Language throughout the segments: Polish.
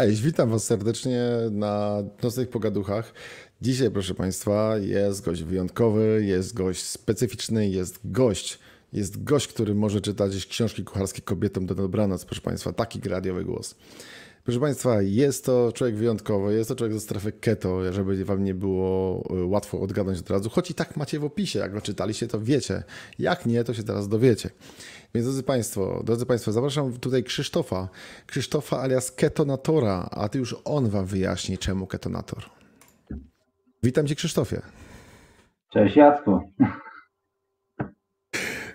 Cześć, witam Was serdecznie na Nocnych Pogaduchach. Dzisiaj, proszę Państwa, jest gość wyjątkowy, jest gość specyficzny, jest gość, jest gość, który może czytać książki kucharskie kobietom do dobranoc, proszę Państwa, taki radiowy głos. Proszę Państwa, jest to człowiek wyjątkowy, jest to człowiek ze strefy keto, żeby Wam nie było y, łatwo odgadnąć od razu, choć i tak macie w opisie, jak go czytaliście, to wiecie. Jak nie, to się teraz dowiecie. Więc drodzy Państwo, drodzy Państwo, zapraszam tutaj Krzysztofa, Krzysztofa alias Ketonatora, a ty już on Wam wyjaśni, czemu Ketonator. Witam Cię Krzysztofie. Cześć Jacku.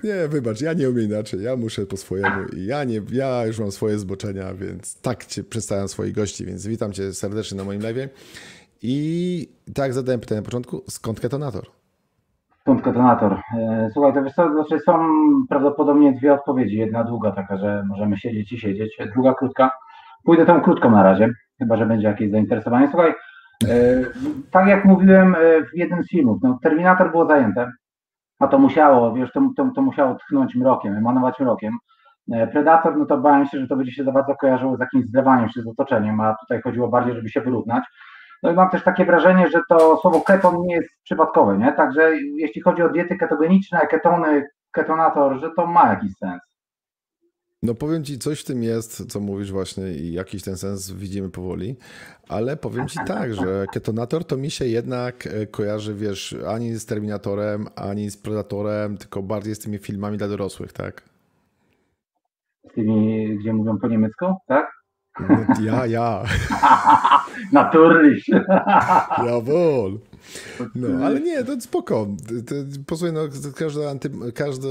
Nie, wybacz, ja nie umiem inaczej. Ja muszę po swojemu i ja nie, ja już mam swoje zboczenia, więc tak cię przedstawiam swoich gości, więc witam cię serdecznie na moim live. I tak zadałem pytanie na początku, skąd ketonator? Skąd ketonator? E, słuchaj, to wiesz co, znaczy są prawdopodobnie dwie odpowiedzi. Jedna długa taka, że możemy siedzieć i siedzieć, druga krótka. Pójdę tą krótką na razie, chyba że będzie jakieś zainteresowanie. Słuchaj, e, tak jak mówiłem e, w jednym z filmów, no, Terminator było zajęte, a to musiało, wiesz, to, to, to musiało tchnąć mrokiem, emanować mrokiem. E, Predator, no to bałem się, że to będzie się za bardzo kojarzyło z jakimś zlewaniem się z otoczeniem, a tutaj chodziło bardziej, żeby się wyrównać. No i mam też takie wrażenie, że to słowo keton nie jest przypadkowe, nie? Także jeśli chodzi o diety ketogeniczne, ketony, ketonator, że to ma jakiś sens. No powiem ci, coś w tym jest, co mówisz właśnie i jakiś ten sens widzimy powoli, ale powiem ci tak, że Ketonator to mi się jednak e, kojarzy, wiesz, ani z Terminatorem, ani z Predatorem, tylko bardziej z tymi filmami dla dorosłych, tak? Z tymi, gdzie mówią po niemiecku, tak? No, ja, ja. Naturlich. Jawohl. No, ale nie, to spoko. Posłuchaj, no, każda, anty, każda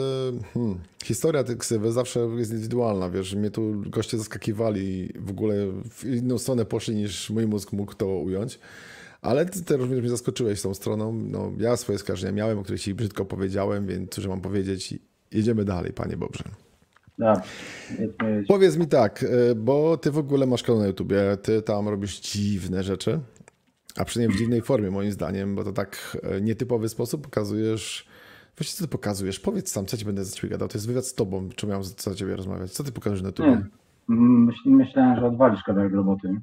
hmm, historia tej ksywy zawsze jest indywidualna, wiesz, mnie tu goście zaskakiwali w ogóle w inną stronę poszli niż mój mózg mógł to ująć. Ale ty, ty również mnie zaskoczyłeś tą stroną. No, ja swoje skarżenia miałem, o których ci brzydko powiedziałem, więc cóż mam powiedzieć. Jedziemy dalej, panie Bobrze. Dobrze. Powiedz mi tak, y, bo ty w ogóle masz kanał na YouTubie, ty tam robisz dziwne rzeczy, a przynajmniej w dziwnej formie moim zdaniem, bo to tak y, nietypowy sposób pokazujesz, właściwie co ty pokazujesz? Powiedz sam, co ci będę za ciebie gadał, to jest wywiad z tobą, czy miałem za ciebie rozmawiać, co ty pokażesz na YouTubie? Myśl, myślałem, że odwalisz kawałek roboty.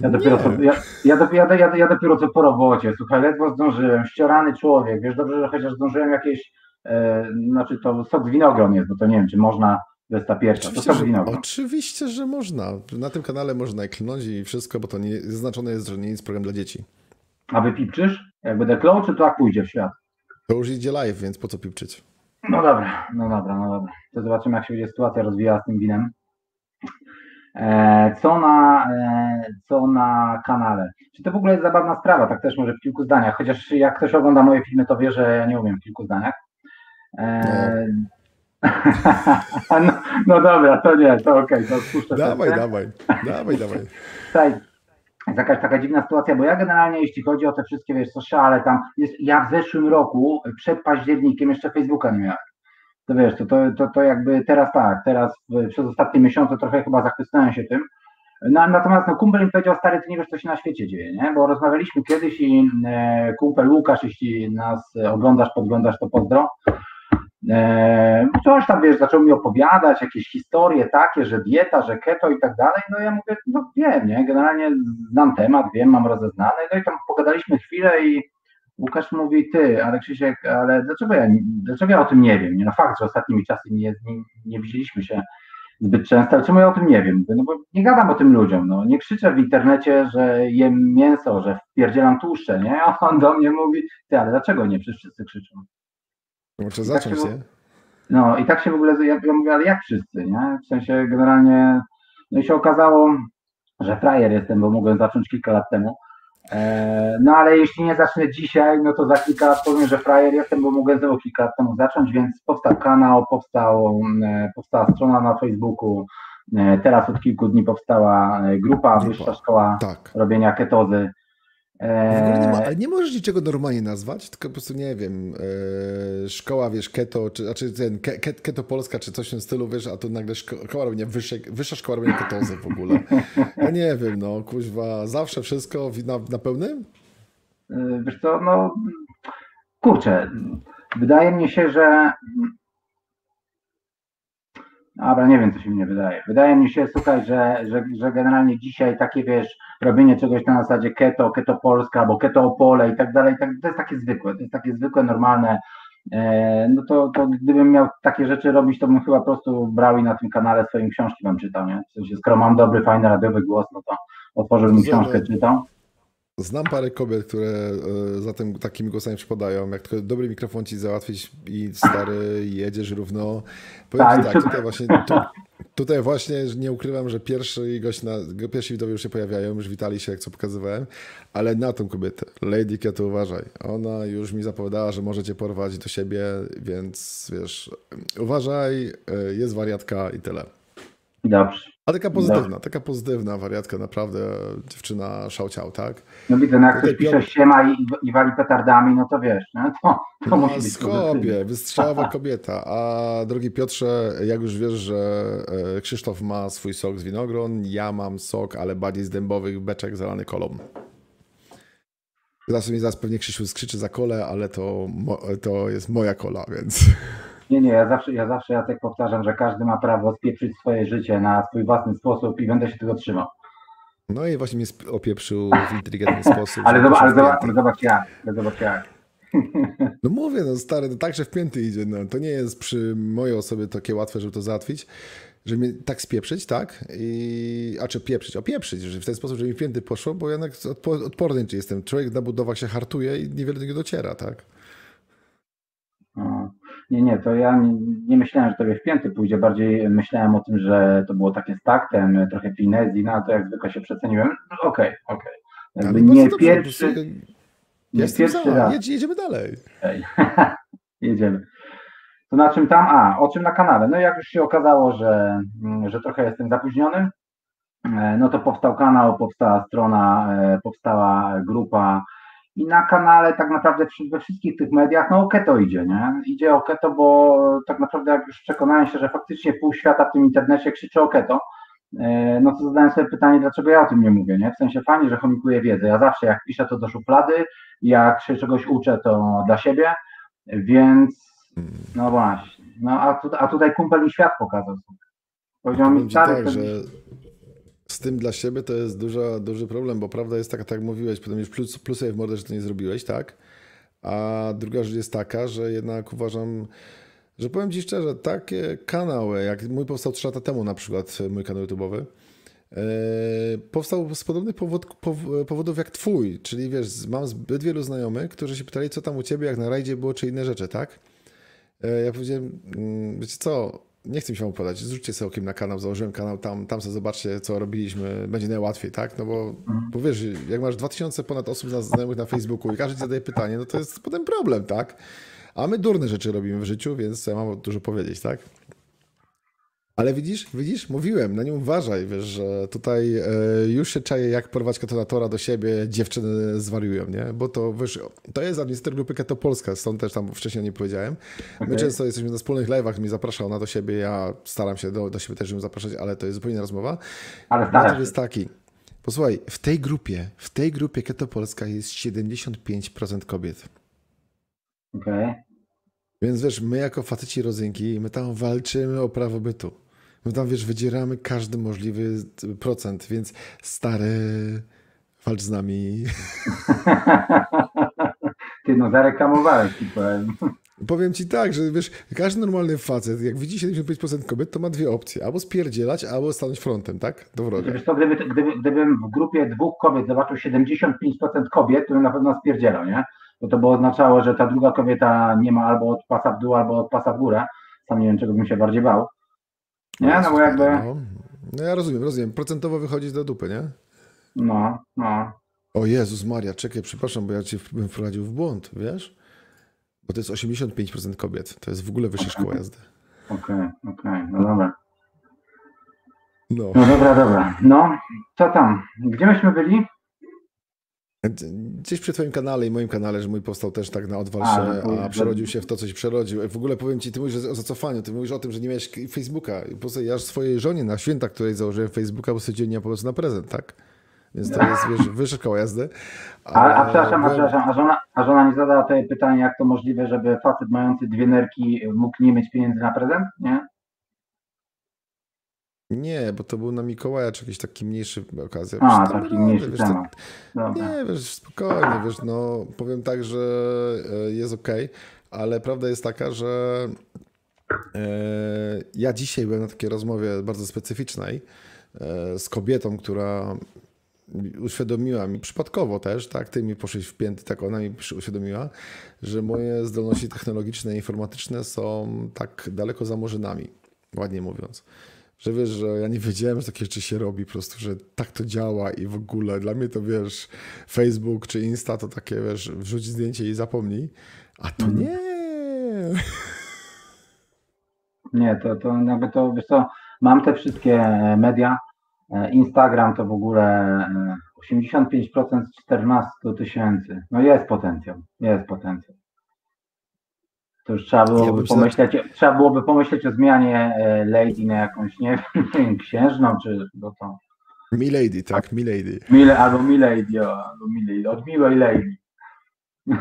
Ja dopiero, co, ja, ja, ja, ja, ja dopiero co po robocie, słuchaj, ledwo zdążyłem, ściorany człowiek, wiesz, dobrze, że chociaż zdążyłem jakieś, e, znaczy to sok z winogron jest, bo to nie wiem, czy można to jest ta pierwsza. Oczywiście, to że, oczywiście, że można. Na tym kanale można klnąć i wszystko, bo to nie, zaznaczone jest, że nie jest program dla dzieci. A wy pipczysz? Jak będę klął, czy to jak pójdzie w świat? To już idzie live, więc po co pipczyć? No dobra, no dobra, no dobra. To zobaczymy, jak się będzie sytuacja rozwijała z tym winem. E, co na, e, co na kanale? Czy to w ogóle jest zabawna sprawa? Tak też może w kilku zdaniach. Chociaż jak ktoś ogląda moje filmy, to wie, że ja nie umiem w kilku zdaniach. E, no. no, no, dobra, to nie, to okej, okay, to spuszczę. Dawaj, sobie. dawaj, dawaj, dawaj. Tutaj jest jakaś taka dziwna sytuacja, bo ja generalnie, jeśli chodzi o te wszystkie, wiesz, sociale, tam, jest, ja w zeszłym roku, przed październikiem, jeszcze Facebooka nie miałem. To wiesz, to, to, to, to jakby teraz tak, teraz przez ostatnie miesiące trochę chyba zachwycałem się tym. No, natomiast no, kumpel mi powiedział, stary, ty nie wiesz, co się na świecie dzieje, nie? Bo rozmawialiśmy kiedyś i e, kumpel Łukasz, jeśli nas oglądasz, podglądasz, to pozdro. E, coś tam, wiesz, zaczął mi opowiadać, jakieś historie takie, że dieta, że keto i tak dalej, no ja mówię, no wiem, nie, generalnie znam temat, wiem, mam rozeznane, no i tam pogadaliśmy chwilę i Łukasz mówi, ty, ale Krzysiek, ale dlaczego ja, dlaczego ja o tym nie wiem, nie, no fakt, że ostatnimi czasy nie, nie, nie widzieliśmy się zbyt często, ale czemu ja o tym nie wiem, no bo nie gadam o tym ludziom, no, nie krzyczę w internecie, że jem mięso, że wpierdzielam tłuszcze, nie, a on do mnie mówi, ty, ale dlaczego nie, przecież wszyscy krzyczą. Muszę tak zacząć, tak się, nie? No i tak się w ogóle, ja, ja mówię, ale jak wszyscy, nie? W sensie generalnie, no i się okazało, że frajer jestem, bo mogłem zacząć kilka lat temu. E, no ale jeśli nie zacznę dzisiaj, no to za kilka lat powiem, że frajer jestem, bo mogłem znowu kilka lat temu zacząć, więc powstał kanał, powstał, e, powstała strona na Facebooku, e, teraz od kilku dni powstała grupa, grupa. Wyższa Szkoła tak. Robienia Ketozy. Nie, ma, nie, możesz niczego normalnie nazwać, tylko po prostu nie wiem, e, szkoła, wiesz, keto, czy znaczy ten ke, keto Polska, czy coś w tym stylu, wiesz, a to nagle szkoła robienia, wyższe, wyższa szkoła robienia ketozy w ogóle. Ja nie wiem, no, kuźwa, zawsze wszystko na, na pełnym? E, wiesz co, no, kurczę, wydaje mi się, że Dobra, nie wiem, co się mnie wydaje. Wydaje mi się, słuchaj, że, że, że generalnie dzisiaj takie, wiesz, robienie czegoś na zasadzie keto, keto Polska, albo keto Opole i tak dalej, tak, to jest takie zwykłe, to jest takie zwykłe, normalne. E, no to, to gdybym miał takie rzeczy robić, to bym chyba po prostu brał i na tym kanale swoim książki wam czytał, nie? W sensie, skoro mam dobry, fajny, radiowy głos, no to otworzyłbym książkę, czytał. Znam parę kobiet, które e, za tym takimi głosami przypadają. Jak tylko dobry mikrofon ci załatwić i stary, jedziesz równo. Powiem tak, tak tutaj właśnie, tu, tutaj właśnie nie ukrywam, że pierwszy gość na, pierwsi widowie już się pojawiają, już witali się, jak co pokazywałem, ale na tą kobietę, Lady Keto uważaj. Ona już mi zapowiadała, że możecie porwać do siebie, więc wiesz, uważaj, e, jest wariatka i tyle. Dobrze. A taka pozytywna, no. taka pozytywna wariatka, naprawdę dziewczyna szałciał, tak? No widzę, no jak ktoś pisze siema i, i wali petardami, no to wiesz, no to, to no, musi być skopie, wystrzała kobieta. A drogi Piotrze, jak już wiesz, że e, Krzysztof ma swój sok z winogron, ja mam sok, ale bardziej z dębowych beczek zalany kolą. Zaraz mi zaraz pewnie Krzysiu skrzyczy za kolę, ale to, to jest moja kola, więc... Nie, nie, ja zawsze, ja zawsze ja tak powtarzam, że każdy ma prawo spieprzyć swoje życie na swój własny sposób i będę się tego trzymał. No i właśnie mnie opieprzył w inteligentny sposób. ale, zobacz, ale, zobacz, zobacz jak, zobacz jak. No mówię, no stary, to także w pięty idzie. No. To nie jest przy mojej osobie takie łatwe, żeby to załatwić, żeby mnie tak spieprzyć, tak? I, a czy pieprzyć, opieprzyć, że w ten sposób, żeby mi w pięty poszło, bo ja jednak odporny czy jestem. Człowiek na budowach się hartuje i niewiele do niego dociera, tak? No. Nie, nie, to ja nie, nie myślałem, że tobie w pięty pójdzie, bardziej myślałem o tym, że to było takie z taktem, trochę finezji, no ale to jak zwykle się przeceniłem. Okej, okay, okej. Okay. Nie pierwszy, dobrze, nie pierwszy raz. Jedź, jedziemy dalej. Okay. jedziemy. To na czym tam? A, o czym na kanale? No jak już się okazało, że, że trochę jestem zapóźniony, e, no to powstał kanał, powstała strona, e, powstała grupa i na kanale tak naprawdę we wszystkich tych mediach, no o keto idzie, nie? Idzie o keto, bo tak naprawdę jak już przekonałem się, że faktycznie pół świata w tym internecie krzyczy o keto, e, no to zadałem sobie pytanie, dlaczego ja o tym nie mówię, nie? W sensie fajnie, że chomikuję wiedzę. Ja zawsze jak piszę to do szuflady, jak się czegoś uczę, to dla siebie, więc no właśnie. No a, tu, a tutaj kumpel mi świat pokazał. Powiedział mi stary, tak, że z tym dla siebie to jest duża, duży problem, bo prawda jest taka, tak jak mówiłeś, potem już plus, plusuje w mordę, że to nie zrobiłeś, tak? A druga rzecz jest taka, że jednak uważam, że powiem Ci szczerze, takie kanały, jak mój powstał 3 lata temu na przykład, mój kanał YouTube'owy, e, powstał z podobnych powod, powodów jak twój, czyli wiesz, mam zbyt wielu znajomych, którzy się pytali, co tam u ciebie, jak na rajdzie było, czy inne rzeczy, tak? E, ja powiedziałem, mm, wiecie co, nie chcę mi się opowiadać, zrzućcie sobie okiem na kanał, założyłem kanał, tam, tam sobie zobaczcie, co robiliśmy, będzie najłatwiej, tak? No bo, mhm. bo wiesz, jak masz 2000 ponad osób znajomych na Facebooku i każdy ci zadaje pytanie, no to jest potem problem, tak? A my durne rzeczy robimy w życiu, więc ja mam dużo powiedzieć, tak? Ale widzisz, widzisz, mówiłem, na nią uważaj, wiesz, że tutaj e, już się czaje, jak porwać katonatora do siebie, dziewczyny zwariują, nie? Bo to, wiesz, to jest administrator grupy Keto Polska, stąd też tam wcześniej nie powiedziałem. My okay. często jesteśmy na wspólnych live'ach, mnie zapraszał ona do siebie, ja staram się do, do siebie też ją zapraszać, ale to jest zupełnie rozmowa. Ale Motyw jest taki, posłuchaj, w tej grupie, w tej grupie Keto Polska jest 75% kobiet. Okej. Okay. Więc wiesz, my jako faceci rodzynki, my tam walczymy o prawo bytu. My tam, wiesz, wydzieramy każdy możliwy procent, więc stary, walcz z nami. Ty no, zareklamowałeś ci powiem. Powiem ci tak, że wiesz, każdy normalny facet, jak widzi 75% kobiet, to ma dwie opcje. Albo spierdzielać, albo stanąć frontem, tak? Do wroga. Wiesz to, gdyby, gdyby, gdybym w grupie dwóch kobiet zobaczył 75% kobiet, to bym na pewno spierdzielał, nie? Bo to by oznaczało, że ta druga kobieta nie ma albo od pasa w dół, albo od pasa w górę. Sam nie wiem, czego bym się bardziej bał. Nie, no bo jakby... No. no ja rozumiem, rozumiem. Procentowo wychodzić do dupy, nie? No, no. O Jezus Maria, czekaj, przepraszam, bo ja cię bym wprowadził w błąd, wiesz? Bo to jest 85% kobiet. To jest w ogóle wyższa szkoła jazdy. Okej, okay, okej, okay, no dobra. No. no dobra, dobra. No, co tam? Gdzie myśmy byli? Gdzieś przy twoim kanale i moim kanale, że mój powstał też tak na odwal się, a, a przerodził się w to, co się przerodził. W ogóle powiem ci, ty mówisz o zacofaniu, ty mówisz o tym, że nie miałeś Facebooka. Ja swojej żonie na święta, której założyłem Facebooka, bo stwierdziłem, nie ma po prostu na prezent, tak? Więc to jest, wiesz, wyższa koło jazdy. A, a, a przepraszam, byłem... a, przepraszam, a żona, a żona nie zadała tutaj pytania, jak to możliwe, żeby facet mający dwie nerki mógł nie mieć pieniędzy na prezent, nie? Nie, bo to był na Mikołaja, czy jakiś taki mniejszy okazja. A, Wiesz, taki radę, mniejszy wiesz, temat. Tak, Dobra. nie, wiesz, spokojnie, wiesz, no powiem tak, że e, jest ok, ale prawda jest taka, że e, ja dzisiaj byłem na takiej rozmowie bardzo specyficznej e, z kobietą, która uświadomiła mi, przypadkowo też, tak, ty mi poszłeś w pięty, tak ona mi uświadomiła, że moje zdolności technologiczne i informatyczne są tak daleko za murzynami, ładnie mówiąc. Że wiesz, że ja nie wiedziałem, że takie rzeczy się robi, po prostu, że tak to działa i w ogóle dla mnie to wiesz, Facebook czy Insta to takie, wiesz, wrzuć zdjęcie i zapomnij, a to nie. Nie, to, to jakby to, wiesz co, mam te wszystkie e, media, e, Instagram to w ogóle e, 85% z 14 tysięcy. No jest potencjał, jest potencjał. To już trzeba Ja byłoby się- pomyśleć, trzeba byłoby pomyśleć o zmianie e, Lady na jakąś, nie wiem, księżną, czy bo to Milady, tak, Milady. Mile, albo Milady, albo Milady, od miłej Lady.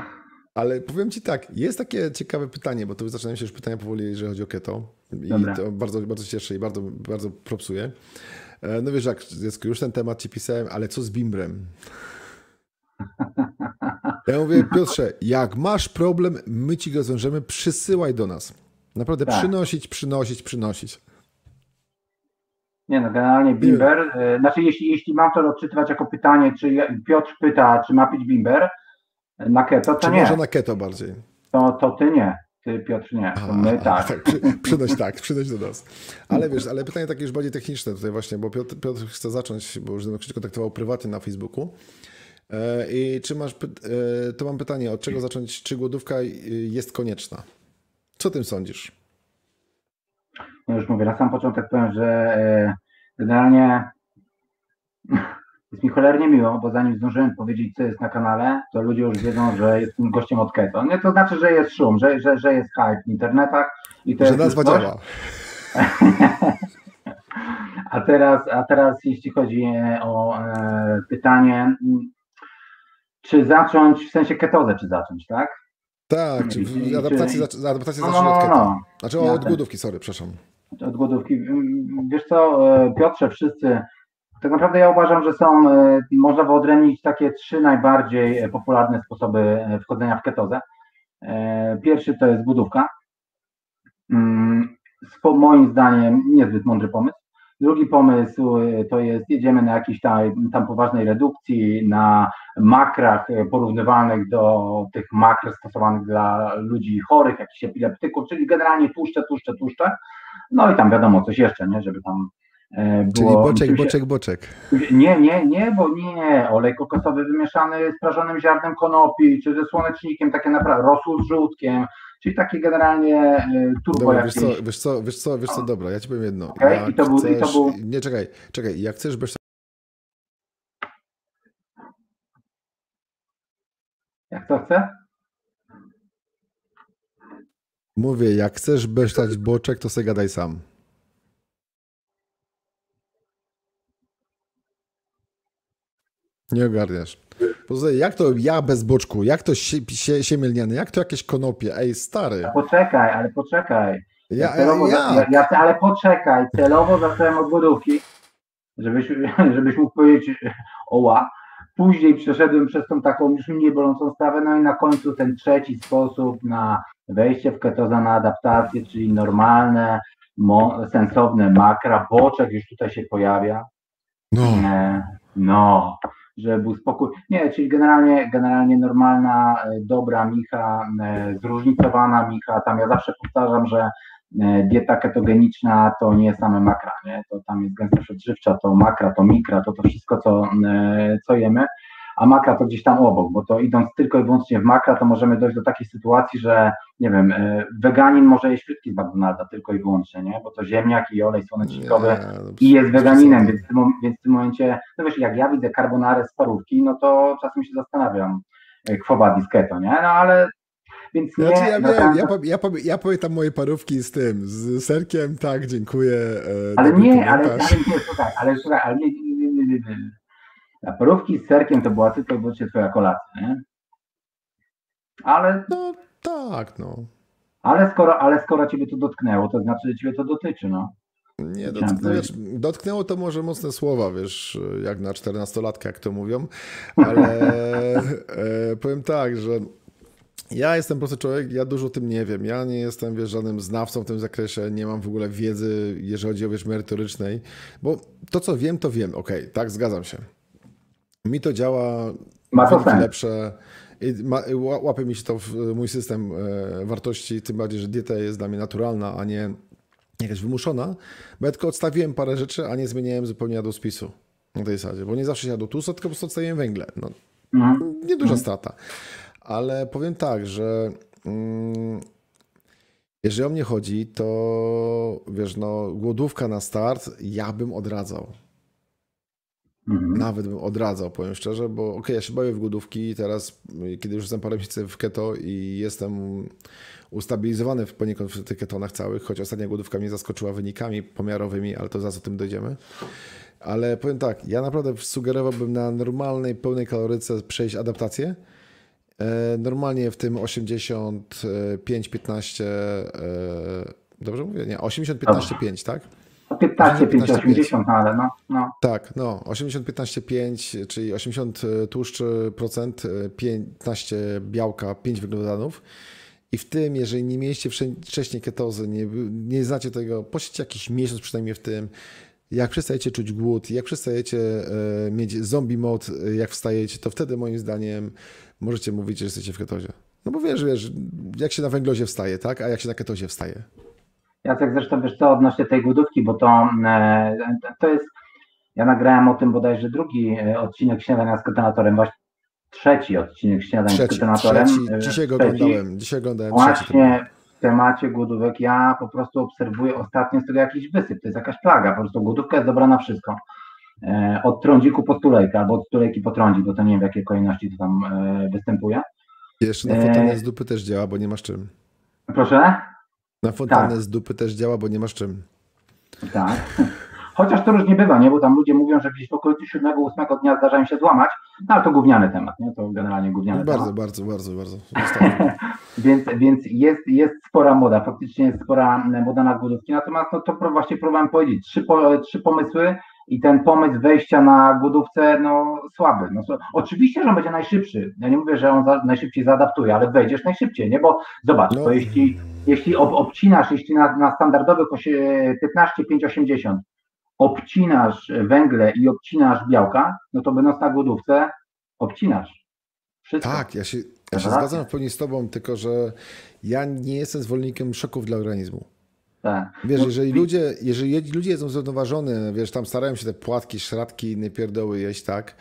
Ale powiem ci tak, jest takie ciekawe pytanie, bo to zaczynają się już pytania powoli, jeżeli chodzi o keto. I Dobra. to bardzo, bardzo się cieszę i bardzo, bardzo propsuję. E, No wiesz, jak już ten temat ci pisałem, ale co z bimbrem? Ja mówię, Piotrze, jak masz problem, my ci go rozwiążemy, przysyłaj do nas. Naprawdę Tak. przynosić, przynosić, przynosić. Nie no, generalnie bimber, e, znaczy jeśli, jeśli mam to odczytywać jako pytanie, czy Piotr pyta, czy ma pić bimber e, na keto, to Czy nie, może na keto bardziej? to, to ty nie, ty Piotr nie, to my tak. tak przy, przynoś tak, przynoś do nas. Ale wiesz, ale pytanie takie już bardziej techniczne tutaj właśnie, bo Piotr, Piotr chce zacząć, bo już ze mną kontaktował prywatnie na Facebooku. E, I czy masz, e, to mam pytanie, od czego zacząć, czy głodówka y, jest konieczna? Co tym sądzisz? No już mówię, na sam początek powiem, że e, generalnie jest mi cholernie miło, bo zanim zdążyłem powiedzieć, co jest na kanale, to ludzie już wiedzą, że jestem gościem od keto. Nie, to znaczy, że jest szum, że, że, że jest hype w internetach i to Że nazwa działa. A teraz, a teraz jeśli chodzi e, o e, pytanie, czy zacząć, w sensie ketozę, czy zacząć, tak? Tak, czy adaptacji, czy- adaptacji No, no, zacznie od no, keto. no. Znaczy Ja od głodówki, sorry, przepraszam. Od głodówki. Wiesz co, e, Piotrze, wszyscy, tak naprawdę ja uważam, że są, e, można wyodrębnić takie trzy najbardziej e, popularne sposoby wchodzenia w ketozę. Pierwszy to jest głodówka. Mm, Moim zdaniem niezbyt mądry pomysł. Drugi pomysł e, to jest jedziemy na jakiejś tam, tam poważnej redukcji, na makrach e, porównywalnych do tych makr stosowanych dla ludzi chorych, jakichś epileptyków, czyli generalnie tłuszcze, tłuszcze, tłuszcze. No i tam wiadomo coś jeszcze, nie, żeby tam e, Czyli było... boczek, czym się- boczek, boczek. Nie, nie, nie, bo nie, olej kokosowy wymieszany z prażonym ziarnem konopi, czy ze słonecznikiem, takie naprawdę, rosół z żółtkiem, czyli takie generalnie e, turbo Dobra, wiesz jakieś. co, wiesz co, wiesz co, wiesz co, dobra, ja ci powiem jedno. Okej, Jak i to był- i to chcesz, był- Nie, czekaj, czekaj, jak chcesz bez Jak to chce? Mówię, jak chcesz besztać boczek, to se gadaj sam. Nie ogarniasz. Tym, jak to ja bez boczku, jak to sie, sie, siemielniane, jak to jakieś konopie? Ej, stary. Poczekaj, ale poczekaj. Ja, celowo, ja, ja, ja, ale poczekaj, celowo zacząłem od głodówki, żebyś, żebyś mógł powiedzieć oła. Później przeszedłem przez tą taką już mniej bolącą sprawę, no i na końcu ten trzeci sposób na wejście w ketozę, na adaptację, czyli normalne, sensowne makra, boczek już tutaj się pojawia. No, E, No, żeby był spokój. Nie, czyli generalnie, generalnie normalna, e, dobra micha, e, zróżnicowana micha. Tam ja zawsze powtarzam, że e, dieta ketogeniczna to nie same makra, nie? To tam jest gęstość odżywcza, to makra, to mikra, to to wszystko, co, co jemy. A makra to gdzieś tam obok, bo to idąc tylko i wyłącznie w makra, to możemy dojść do takiej sytuacji, że nie wiem, e, weganin może jeść frytki z McDonalda tylko i wyłącznie, nie? Bo to ziemniak i olej słonecznikowy nie, i jest weganinem, więc w, tym, więc w tym momencie, no wiesz, jak ja widzę carbonarę z parówki, no to czasem się zastanawiam, e, quo vadis keto, nie? No ale, więc nie, Znaczy, ja no wiem, ja, ja, ja pamiętam moje parówki z tym, z serkiem, tak, dziękuję. e, ale nie, ale, ale nie, słuchaj, ale słuchaj, ale nie, nie, nie, nie, nie. A parówki z serkiem to była tylko i wyłącznie twoja kolacja, nie? Ale, No tak, no. ale skoro, ale skoro ciebie to dotknęło, to znaczy, że ciebie to dotyczy, no. Nie, dotknęło, dotknęło to może mocne słowa, wiesz, jak na 14-latka, jak to mówią, ale e, powiem tak, że ja jestem po prostu człowiek, ja dużo o tym nie wiem. Ja nie jestem wiesz, żadnym znawcą w tym zakresie, nie mam w ogóle wiedzy, jeżeli chodzi o wiesz, merytorycznej, bo to, co wiem, to wiem. Okej, okay, tak, zgadzam się. Mi to działa, ma to lepsze. Ma, łapie mi się to w mój system e, wartości, tym bardziej, że dieta jest dla mnie naturalna, a nie jakaś wymuszona, bo ja tylko odstawiłem parę rzeczy, a nie zmieniałem zupełnie jadłospisu na tej zasadzie, bo nie zawsze się jadło tłusto, tylko po prostu odstawiłem węgle. No, mhm. Nieduża mhm. strata. Ale powiem tak, że mm, jeżeli o mnie chodzi, to wiesz, no, głodówka na start ja bym odradzał. Mhm. Nawet bym odradzał, powiem szczerze, bo okej, okay, ja się bawię w głodówki teraz, kiedy już jestem parę miesięcy w keto i jestem ustabilizowany poniekąd w tych ketonach całych, choć ostatnia głodówka mnie zaskoczyła wynikami pomiarowymi, ale to zaraz o tym dojdziemy. Ale powiem tak, ja naprawdę sugerowałbym na normalnej, pełnej kaloryce przejść adaptację, E, normalnie w tym 85, 15, e, dobrze mówię? Nie, 80, 15, 5, tak? 15, 5, 80, ale no, no. Tak, no, 80, 15, 5, czyli 80 tłuszczy procent, 15 białka, 5 węglowodanów. I w tym, jeżeli nie mieliście wcześniej ketozy, nie, nie znacie tego, posiedźcie jakiś miesiąc przynajmniej w tym, jak przestajecie czuć głód, jak przestajecie e, mieć zombie mode, jak wstajecie, to wtedy moim zdaniem możecie mówić, że jesteście w ketozie. No bo wiesz, wiesz, jak się na węglozie wstaje, tak? A jak się na ketozie wstaje? Jacek, zresztą wiesz co, odnośnie tej głodówki, bo to, e, to jest, ja nagrałem o tym bodajże drugi e, odcinek Śniadania z ketonatorem, właśnie trzeci odcinek Śniadania trzeci, z ketonatorem. Trzeci, dzisiaj go oglądałem, dzisiaj oglądałem Właśnie w temacie głodówek ja po prostu obserwuję ostatnio z tego jakiś wysyp, to jest jakaś plaga, po prostu głodówka jest dobra na wszystko. E, od trądziku po stulejkę, albo od stulejki po trądzik, bo to nie wiem w jakiej kolejności to tam e, występuje. Jeszcze na e, z dupy też działa, bo nie masz czym. Proszę? Na fontannę tak. z dupy też działa, bo nie masz czym. Tak. Chociaż to różnie bywa, nie? Bo tam ludzie mówią, że gdzieś w okolicy 7-8 dnia zdarzają się złamać, no ale to gówniany temat, nie? To generalnie gówniany bardzo, temat. Bardzo, bardzo, bardzo, więc więc jest, jest spora moda, faktycznie jest spora moda na głodówki, natomiast no, to właśnie próbowałem powiedzieć, trzy, po, trzy pomysły, i ten pomysł wejścia na głodówce, no słaby. No, oczywiście, że on będzie najszybszy. Ja nie mówię, że on za, najszybciej zaadaptuje, ale wejdziesz najszybciej, nie? Bo zobacz, no. jeśli, jeśli ob, obcinasz, jeśli na, na standardowych 15, 5, 80 obcinasz węgle i obcinasz białka, no to będąc na głodówce, obcinasz. Wszystko. Tak, ja się, ja się zgadzam w pełni z Tobą, tylko że ja nie jestem zwolennikiem szoków dla organizmu. Tak. Wiesz, no, jeżeli ludzie, jeżeli ludzie jedzą zrównoważone, wiesz, tam starają się te płatki, szratki, inne pierdoły jeść, tak?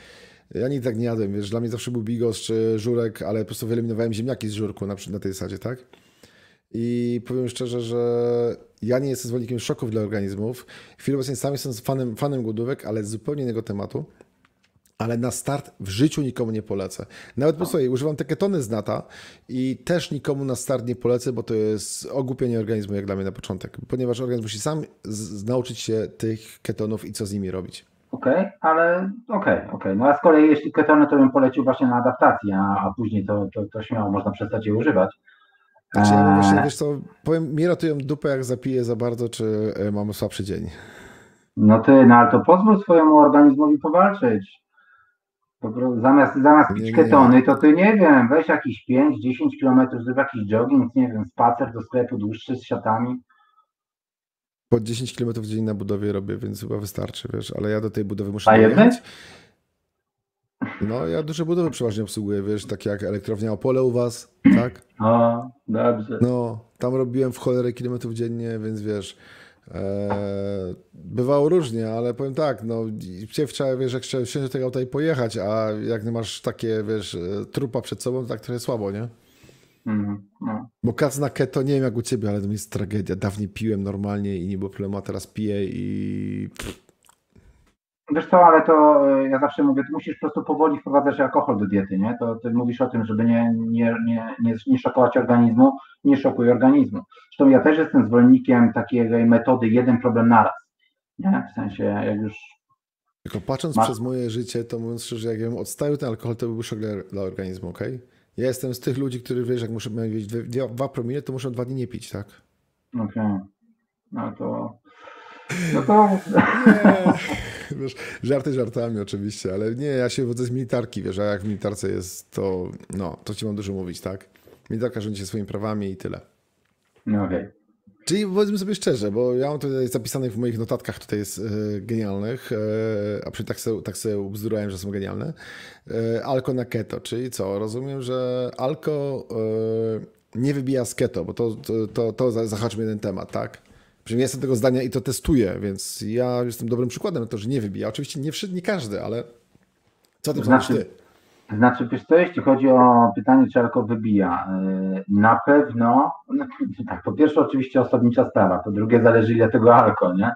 Ja nigdy tak nie jadłem, wiesz, dla mnie zawsze był bigos czy żurek, ale po prostu wyeliminowałem ziemniaki z żurku na, na tej zasadzie, tak? I powiem szczerze, że ja nie jestem zwolennikiem szoków dla organizmów. W chwili obecnej sam jestem fanem, fanem głodówek, ale z zupełnie innego tematu ale na start w życiu nikomu nie polecę. Nawet po sobie używam te ketony z nata i też nikomu na start nie polecę, bo to jest ogłupienie organizmu jak dla mnie na początek, ponieważ organizm musi sam nauczyć się tych ketonów i co z nimi robić. Okej, okay, ale okej, okay, okej. Okay. No a z kolei jeśli ketony, to bym polecił właśnie na adaptację, a, później to, to, to śmiało można przestać je używać. Znaczy, ja właśnie, eee. wiesz co, powiem, mi ratują dupę, jak zapiję za bardzo, czy e, mam słabszy dzień. No ty, no ale to pozwól swojemu organizmowi powalczyć zamiast, zamiast pić ketony, to ty nie wiem, weź jakiś 5-10 kilometrów, zrób jakiś jogging, nie wiem, spacer do sklepu dłuższy z siatami. Po 10 km dzień na budowie robię, więc chyba wystarczy, wiesz, ale ja do tej budowy muszę A dojechać. No, ja duże budowy przeważnie obsługuję, wiesz, takie jak elektrownia Opole u was, tak? O, dobrze. No, tam robiłem w cholerę kilometrów dziennie, więc wiesz, E, bywało różnie, ale powiem tak, no chciałem, wiesz, jak chciałem wsiąść do tego auta i pojechać, a jak masz takie, wiesz, e, trupa przed sobą, to tak trochę słabo, nie? Mm, no. Bo kac na keto, nie wiem jak u ciebie, ale to jest tragedia. Dawniej piłem normalnie i nie było problemu, a teraz piję i... Wiesz co, ale to e, ja zawsze mówię, ty musisz po prostu powoli wprowadzać alkohol do diety, nie? To ty mówisz o tym, żeby nie, nie, nie, nie, nie szokować organizmu, nie szokuj organizmu. Zresztą ja też jestem zwolennikiem takiej metody jeden problem naraz. Nie? W sensie, jak już. Tylko patrząc przez moje życie, to mówiąc szczerze, jak bym odstawił ten alkohol, to byłby szok dla, dla organizmu, ok? Ja jestem z tych ludzi, którzy wiesz, jak muszę mieć dwa, dwa promile, to muszę dwa dni nie pić, tak? Okej. Okay. No to. No to... Nie, wiesz, żarty żartami oczywiście, ale nie, ja się wodzę z militarki, wiesz, a jak w militarce jest, to no, to ci mam dużo mówić, tak? Militarka rządzi się swoimi prawami i tyle. No okej. Okay. Czyli powiedzmy sobie szczerze, bo ja mam tutaj zapisane w moich notatkach tutaj jest e, genialnych, e, a przy tak sobie, tak sobie ubzdurałem, że są genialne. E, alko na keto, czyli co? Rozumiem, że alko e, nie wybija z keto, bo to, to, to, to zahaczmy jeden temat, tak? Przynajmniej jestem tego zdania i to testuję, więc ja jestem dobrym przykładem na to, że nie wybija. Oczywiście nie, nie każdy, ale co ty znaczy, ty? Znaczy, wiesz co, jeśli chodzi o pytanie, czy alko wybija, y, na pewno, no, tak, po pierwsze oczywiście osobnicza sprawa, po drugie zależy ile tego alko, nie?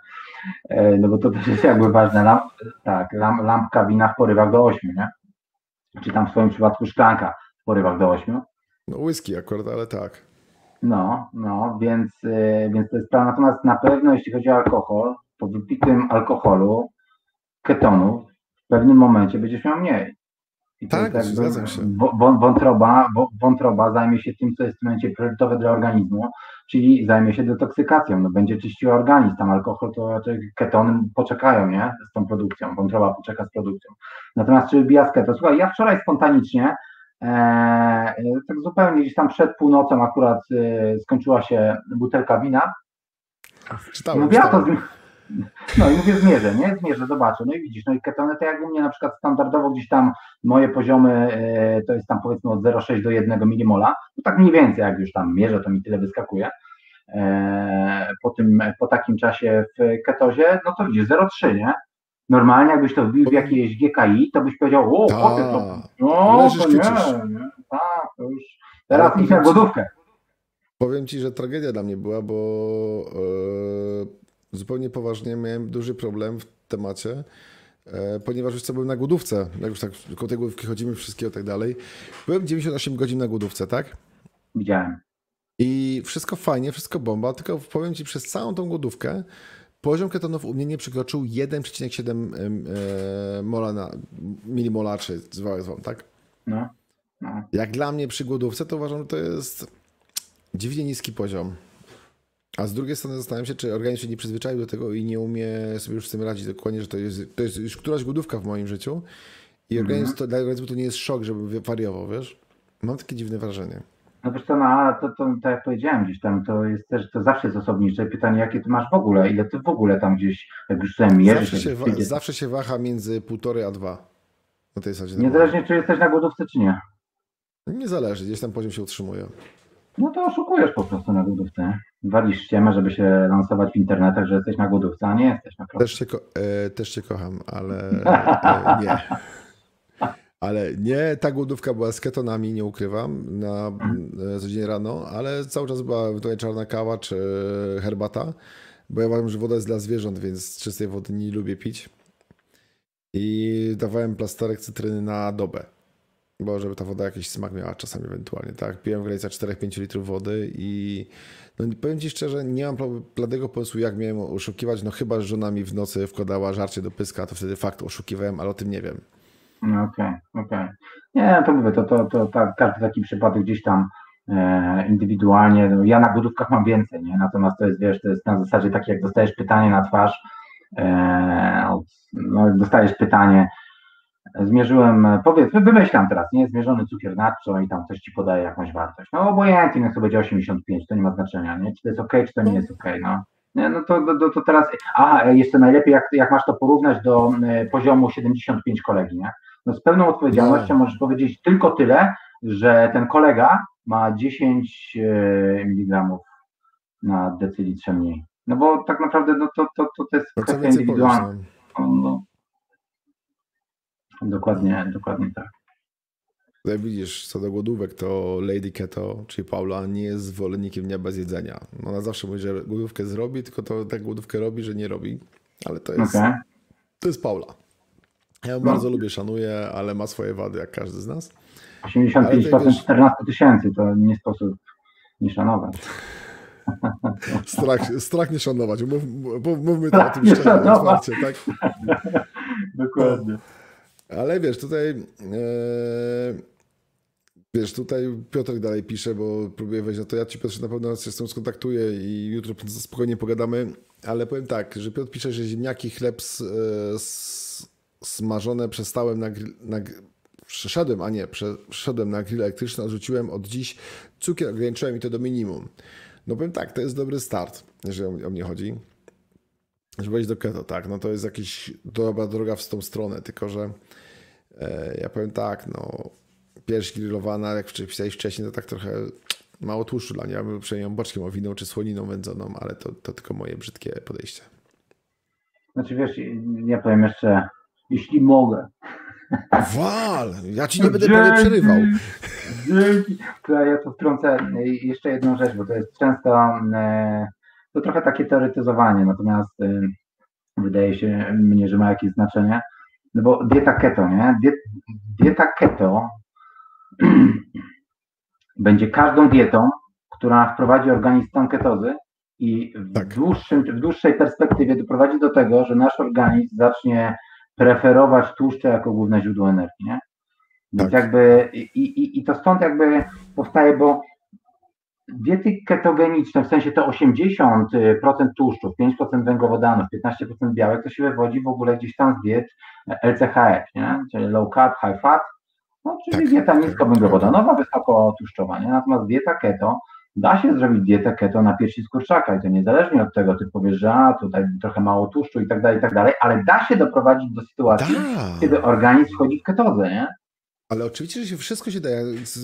Y, no bo to też jest jakby ważne, Lamp, tak, lampka wina w porywach do 8, nie? Czy tam w swoim przypadku szklanka w porywach do 8. No whisky akurat, ale tak. No, no, więc, y, więc to jest sprawa. Natomiast na pewno jeśli chodzi o alkohol, po wypitym alkoholu, ketonów, w pewnym momencie będziesz miał mniej. I tak, jakby, zgadzam się. Wątroba, wątroba zajmie się tym, co jest w tym momencie priorytetowe dla organizmu, czyli zajmie się detoksykacją, no, będzie czyściła organizm, tam alkohol, to, to ketony poczekają, nie, z tą produkcją, wątroba poczeka z produkcją. Natomiast czy wybija z keto? Słuchaj, ja wczoraj spontanicznie, e, tak zupełnie gdzieś tam przed północą akurat e, skończyła się butelka wina, Czytałem, Mówię, czytałem. to no i mówię zmierzę, nie? Zmierzę, zobaczę. No i widzisz, no i ketony to jakby mnie na przykład standardowo gdzieś tam moje poziomy e, to jest tam powiedzmy od 0,6 do 1 milimola. No tak mniej więcej, jak już tam mierzę, to mi tyle wyskakuje. E, po, tym, po takim czasie w ketozie, no to widzisz, 0,3, nie? Normalnie jakbyś to wbił w jakieś GKI, to byś powiedział, o, potem to, no, to nie, nie, tak, to już, teraz idź na głodówkę. Powiem Ci, że tragedia dla mnie była, bo yy zupełnie poważnie miałem duży problem w temacie, e, ponieważ już co byłem na głodówce, jak już tak koło tej głodówki chodzimy, wszystkiego tak dalej. Byłem 98 godzin na głodówce, tak? Widziałem. I wszystko fajnie, wszystko bomba, tylko powiem Ci, przez całą tą głodówkę poziom ketonów u mnie nie przekroczył 1,7 e, mola na milimola, czy zwał tak? No, no. Jak dla mnie przy głodówce, to uważam, że to jest dziwnie niski poziom. A z drugiej strony zastanawiam się, czy organizm się nie przyzwyczaił do tego i nie umie sobie już z tym radzić dokładnie, że to jest, to jest już któraś głodówka w moim życiu i organizm, mm -hmm. to, dla organizmu to nie jest szok, żeby wariował, wiesz? Mam takie dziwne wrażenie. No wiesz co, no ale to, to, tak jak powiedziałem gdzieś tam, to jest też, to zawsze jest osobnicze pytanie, jakie ty masz w ogóle, ile ty w ogóle tam gdzieś, jak już sobie mierzysz. Zawsze, się, wa- zawsze się waha między półtorej a dwa. Na tej zasadzie. Niezależnie czy jesteś na głodówce, czy nie. Nie zależy, gdzieś tam poziom się utrzymuje. No to oszukujesz po prostu na głodówce. Walisz ściemę, żeby się lansować w internetach, że jesteś na głodówce, a nie jesteś naprawdę. Też cię, e, też cię kocham, ale e, nie. Ale nie, ta głodówka była z ketonami, nie ukrywam, na e, codziennie rano, ale cały czas była tutaj czarna kawa czy herbata, bo ja uważam, że woda jest dla zwierząt, więc czystej wody nie lubię pić. I dawałem plasterek cytryny na dobę bo żeby ta woda jakiś smak miała czasami ewentualnie, tak? Piłem w granicach 4-5 litrów wody i no powiem Ci szczerze, nie mam bladego pomysłu, jak miałem oszukiwać, no chyba, że żona mi w nocy wkładała żarcie do pyska, to wtedy fakt oszukiwałem, ale o tym nie wiem. No okej, okay, okej. Okay. Nie, to mówię, to, to, to, to każdy taki przypadek gdzieś tam e, indywidualnie, no, ja na głodówkach mam więcej, nie? Natomiast to jest, wiesz, to jest na zasadzie takie, jak dostajesz pytanie na twarz, e, no, dostajesz pytanie, zmierzyłem, powiedzmy, wymyślam teraz, nie, zmierzony cukier nadczo i tam coś ci podaje jakąś wartość. No obojętnie, niech to będzie 85, to nie ma znaczenia, nie, czy to jest ok, czy to nie jest ok, no. Nie, no to, to, to teraz, a jeszcze najlepiej, jak, jak masz to porównać do e, poziomu 75 kolegi, nie? No z pełną odpowiedzialnością no. możesz powiedzieć tylko tyle, że ten kolega ma 10 e, mg na decilitrze mniej. No bo tak naprawdę no to, to, to, to jest kwestia indywidualna. No. no. Dokładnie, dokładnie tak. Jak widzisz, co do głodówek, to Lady Keto, czyli Paula, nie jest zwolennikiem dnia bez jedzenia. Ona zawsze mówi, że głodówkę zrobi, tylko to tak głodówkę robi, że nie robi. Ale to jest, okay. to jest Paula. Ja ją no. bardzo lubię, szanuję, ale ma swoje wady, jak każdy z nas. 85% wiesz... 14 tysięcy, to nie sposób nie szanować. Strach, strach nie szanować. Mów, mówmy to o tym szczerze, otwarcie, tak? Dokładnie. Ale wiesz, tutaj e, Wiesz, tutaj Piotr dalej pisze, bo próbuję wejść na to. Ja ci Piotr na pewno się z tym skontaktuję i jutro spokojnie pogadamy, ale powiem tak, że Piotr pisze, że ziemniaki, chleb s, smażone przestałem na, na przeszedłem, a nie, przeszedłem na grill elektryczny, odrzuciłem od dziś cukier, ograniczyłem i to do minimum. No powiem tak, to jest dobry start, jeżeli o mnie chodzi. Żeby wejść do keto, tak, no to jest jakiś dobra droga w tą stronę, tylko że e, ja powiem tak, no pierś grillowana, jak pisałeś wcześniej, to tak trochę mało tłuszczu dla mnie. Ja bym przejmą boczkiem owiną czy słoniną wędzoną, ale to, to tylko moje brzydkie podejście. Znaczy wiesz, ja powiem jeszcze, jeśli mogę. Wal! Ja ci nie będę prawie przerywał. Dzięki. Ja tu wtrącę jeszcze jedną rzecz, bo to jest często e, to trochę takie teoretyzowanie, natomiast e, wydaje się mnie, że ma jakieś znaczenie. No bo dieta keto, nie? Dieta keto będzie każdą dietą, która wprowadzi organizm w stan ketozy i w, tak. dłuższym, w dłuższej perspektywie doprowadzi do tego, że nasz organizm zacznie preferować tłuszcze jako główne źródło energii. Nie? Więc tak. jakby i, i, i to stąd jakby powstaje, bo diety ketogeniczne, w sensie to 80% tłuszczów, 5% węglowodanów, 15% białek, to się wywodzi w ogóle gdzieś tam z diet LCHF, nie? czyli low carb, high fat, no, czyli tak, dieta niskowęglowodanowa, wysokotłuszczowa. Nie? Natomiast dieta keto, da się zrobić dietę keto na piersi z kurczaka i to niezależnie od tego, ty powiesz, że a, tutaj trochę mało tłuszczu i tak dalej, i tak dalej, ale da się doprowadzić do sytuacji, da. kiedy organizm wchodzi w ketozę, nie? Ale oczywiście, że się wszystko się da.